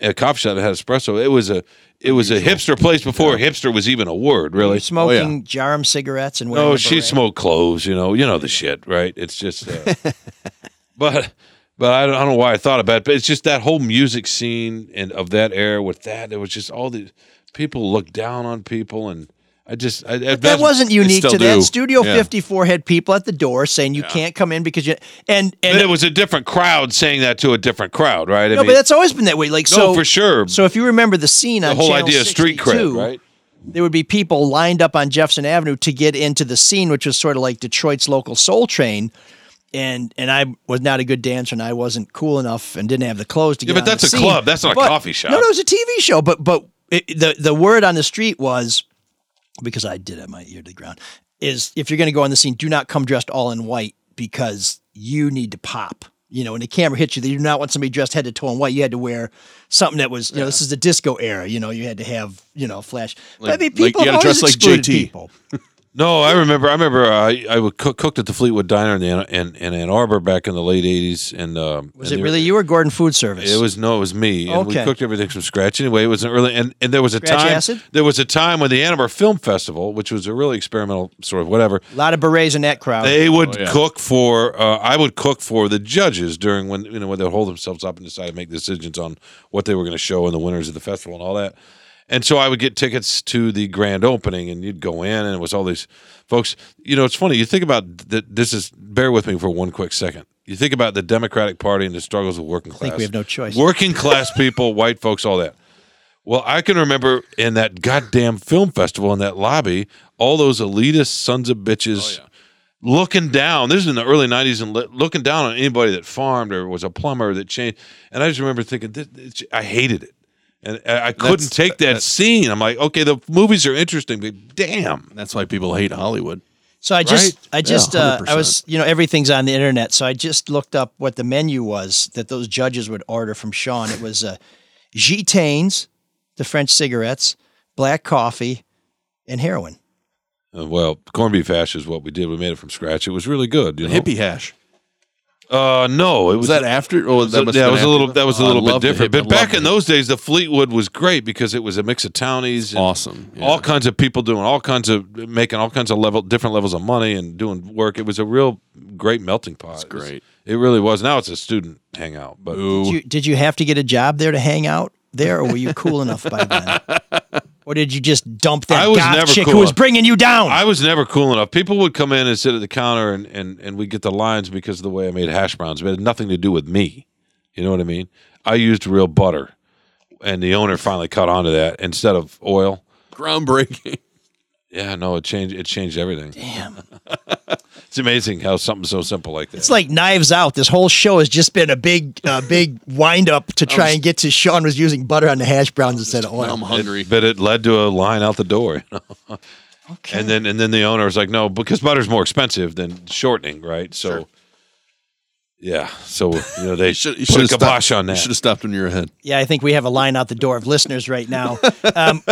a coffee shop that had espresso, it was a it was a hipster place before hipster was even a word. Really, smoking Djarum cigarettes and wearing no, she smoked cloves. You know, you know the shit, right? It's just, uh, *laughs* but but I don't, I don't know why I thought about it. But it's just that whole music scene and of that era with that. It was just all the people look down on people, and I just I, But that wasn't unique to that. Studio Yeah. 54 had people at the door saying you can't come in because you and and But it was a different crowd saying that to a different crowd, right? I no, mean, but that's always been that way. Like No, so for sure. So if you remember the scene the on whole Channel idea of street 62, cred, right? There would be people lined up on Jefferson Avenue to get into the scene, which was sort of like Detroit's local Soul Train. And and I was not a good dancer, and I wasn't cool enough, and didn't have the clothes to Yeah, get. Yeah, but that's a scene. club. That's not a coffee shop. No, no, it was a TV show. But but it, the the word on the street was because I did have my ear to the ground is if you're going to go on the scene, do not come dressed all in white because you need to pop. You know, when the camera hits you, they do not want somebody dressed head to toe in white. You had to wear something that was, you know, this is the disco era. You know, you had to have, you know, flash. but I Like- mean, like you people gotta dress like JT. people. *laughs* No, I remember. I remember. Uh, I I would cook, cooked at the Fleetwood Diner in, the, Ann- in, in Ann Arbor back in the late '80s, and um, Was and it there- really you or Gordon Food Service? It was no, it was me, and we cooked everything from scratch. Anyway, it was an early and, and there was a Scratch time. acid? There was a time when the Ann Arbor Film Festival, which was a really experimental sort of whatever, a lot of berets in that crowd. they would Oh, yeah. cook for. Uh, I would cook for the judges during when you know when they would hold themselves up and decide to make decisions on what they were going to show and the winners of the festival and all that. And so I would get tickets to the grand opening, and you'd go in, and it was all these folks. You know, it's funny. You think about that. This is bear with me for one quick second. You think about the Democratic Party and the struggles of working class. think we have no choice. Working class *laughs* people, white folks, all that. Well, I can remember in that goddamn film festival in that lobby, all those elitist sons of bitches oh, looking down. This is in the early '90s, and looking down on anybody that farmed or was a plumber that changed. And I just remember thinking, this, this- I hated it, and I, I couldn't That's- take that scene. I'm like, okay, the movies are interesting, but damn, That's why people hate Hollywood. So I just, Right? I just, Yeah, uh, I was, you know, everything's on the internet. So I just looked up what the menu was that those judges would order from Sean. It was uh, Gitanes, the French cigarettes, black coffee, and heroin. Uh, well, corned beef hash is what we did. We made it from scratch. It was really good. You know? Hippie hash. Uh, no, it was, Was that after? Oh, that So, yeah, it was a little. That was a Oh, little bit different. hip- But back love in those days, the Fleetwood was great because it was a mix of townies. and Awesome. Yeah. All kinds of people doing all kinds of making all kinds of level different levels of money and doing work. It was a real great melting pot. It's great. It really was. Now it's a student hangout, but Did you, did you have to get a job there to hang out there, or were you cool enough by then? *laughs* Or did you just dump that I was goth never chick cool. who was bringing you down? I was never cool enough. People would come in and sit at the counter and, and, and we get the lines because of the way I made hash browns. But it had nothing to do with me. You know what I mean? I used real butter. And the owner finally caught on to that instead of oil. Groundbreaking. Yeah, no, it changed it changed everything. Damn. *laughs* It's amazing how something so simple like that. It's like Knives Out. This whole show has just been a big, uh, big wind up to *laughs* try and get to Sean was using butter on the hash browns instead of oil. I'm hungry. but it led to a line out the door. You know? *laughs* Okay. And then and then the owner was like, no, because butter's more expensive than shortening, right? So Yeah. So you know they *laughs* should put a kibosh on You that. should have stopped when you were ahead. Yeah, I think we have a line out the door of listeners right now. *laughs* Um,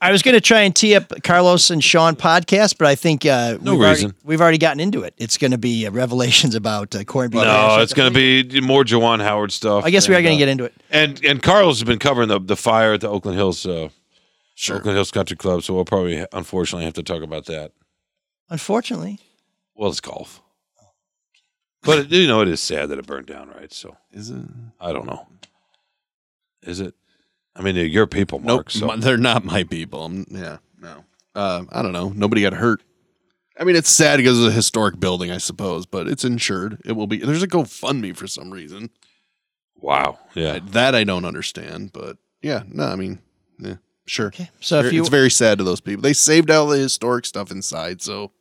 I was going to try and tee up Carlos and Sean podcast, but I think uh, No we've already- reason. we've already gotten into it. It's going to be uh, revelations about uh, corned beef. No, hash. it's going to be more Juwan Howard stuff. I guess we are going to uh, get into it. And and Carlos has been covering the the fire at the Oakland Hills, uh, Oakland Hills Country Club. So we'll probably unfortunately have to talk about that. Unfortunately, Well, it's golf, but it, you know it is sad that it burned down, right? So is it? I don't know. Is it? I mean, they're your people, Nope, Mark. so my- they're not my people. I'm- yeah, no. Uh, I don't know. Nobody got hurt. I mean, it's sad because it's a historic building, I suppose, but it's insured. It will be. There's a GoFundMe for some reason. Wow. Yeah. that I don't understand, but yeah, no, I mean, yeah, sure. So if Very- you- it's very sad to those people. They saved all the historic stuff inside, so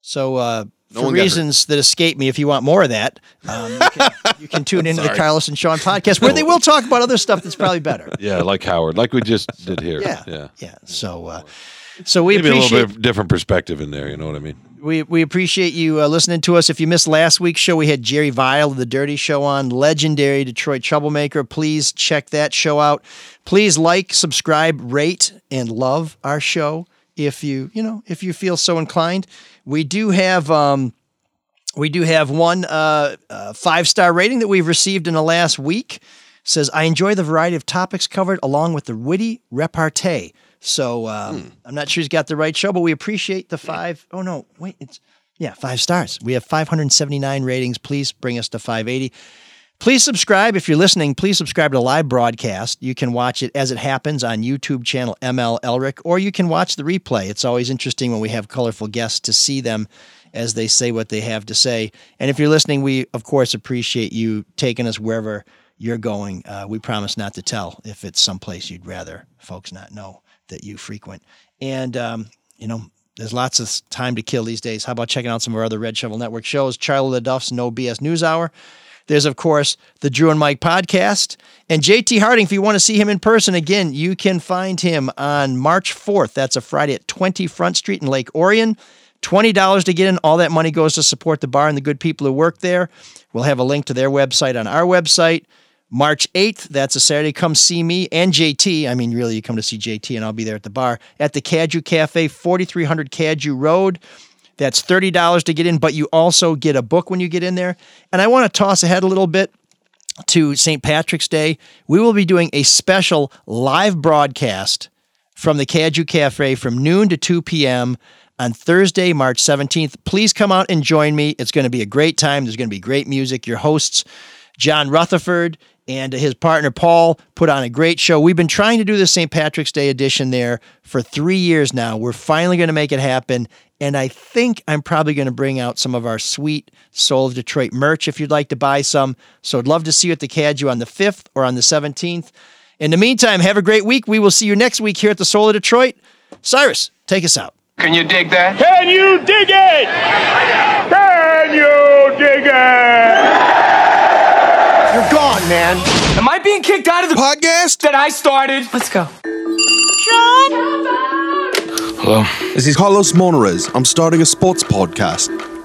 So, uh, No for one hurt. reasons that escape me, if you want more of that, um, you, can, *laughs* you can tune into the Carlos and Sean podcast where they will talk about other stuff that's probably better. *laughs* Yeah, like Howard, like we just did here. Yeah. yeah. Yeah. So, uh, so we Maybe a little bit different perspective in there. You know what I mean? we we appreciate you uh, listening to us. If you missed last week's show, we had Jerry Vile of the Dirty Show on, legendary Detroit troublemaker. Please check that show out. Please like, subscribe, rate, and love our show if you you know if you feel so inclined. We do have um, we do have one uh, uh, five star rating that we've received in the last week. Says I enjoy the variety of topics covered along with the witty repartee. So um, I'm not sure he's got the right show, but we appreciate the five oh no, wait, it's yeah, five stars. We have 579 ratings. Please bring us to 580. Please subscribe if you're listening. Please subscribe to live broadcast. You can watch it as it happens on YouTube channel ML Elrick, or you can watch the replay. It's always interesting when we have colorful guests to see them as they say what they have to say. And if you're listening, we of course appreciate you taking us wherever you're going. Uh, we promise not to tell if it's someplace you'd rather folks not know that you frequent. And um, you know, there's lots of time to kill these days. How about checking out some of our other Red Shovel Network shows? Charlie LeDuff's No BS News Hour. There's, of course, the Drew and Mike podcast. And JT Harding, if you want to see him in person, again, you can find him on March 4th. That's a Friday at 20 Front Street in Lake Orion. $20 to get in. All that money goes to support the bar and the good people who work there. We'll have a link to their website on our website. March 8th, that's a Saturday. Come see me and JT. I mean, really, you come to see JT, and I'll be there at the bar at the Cadieux Cafe, 4300 Cadieux Road. That's $30 to get in, but you also get a book when you get in there. And I want to toss ahead a little bit to St. Patrick's Day. We will be doing a special live broadcast from the Cadieux Cafe from noon to 2 p.m. on Thursday, March 17th. Please come out and join me. It's going to be a great time. There's going to be great music. Your hosts, John Rutherford and his partner Paul put on a great show. We've been trying to do the St. Patrick's Day edition there for three years now. We're finally going to make it happen. And I think I'm probably going to bring out some of our sweet Soul of Detroit merch if you'd like to buy some. So I'd love to see you at the Cadieux on the 5th or on the 17th. In the meantime, have a great week. We will see you next week here at the Soul of Detroit. Cyrus, take us out. Can you dig that? Can you dig it? Can you dig it? You're gone, man. Am I being kicked out of the podcast that I started? Let's go. Hello. This is Carlos Monarrez. I'm starting a sports podcast.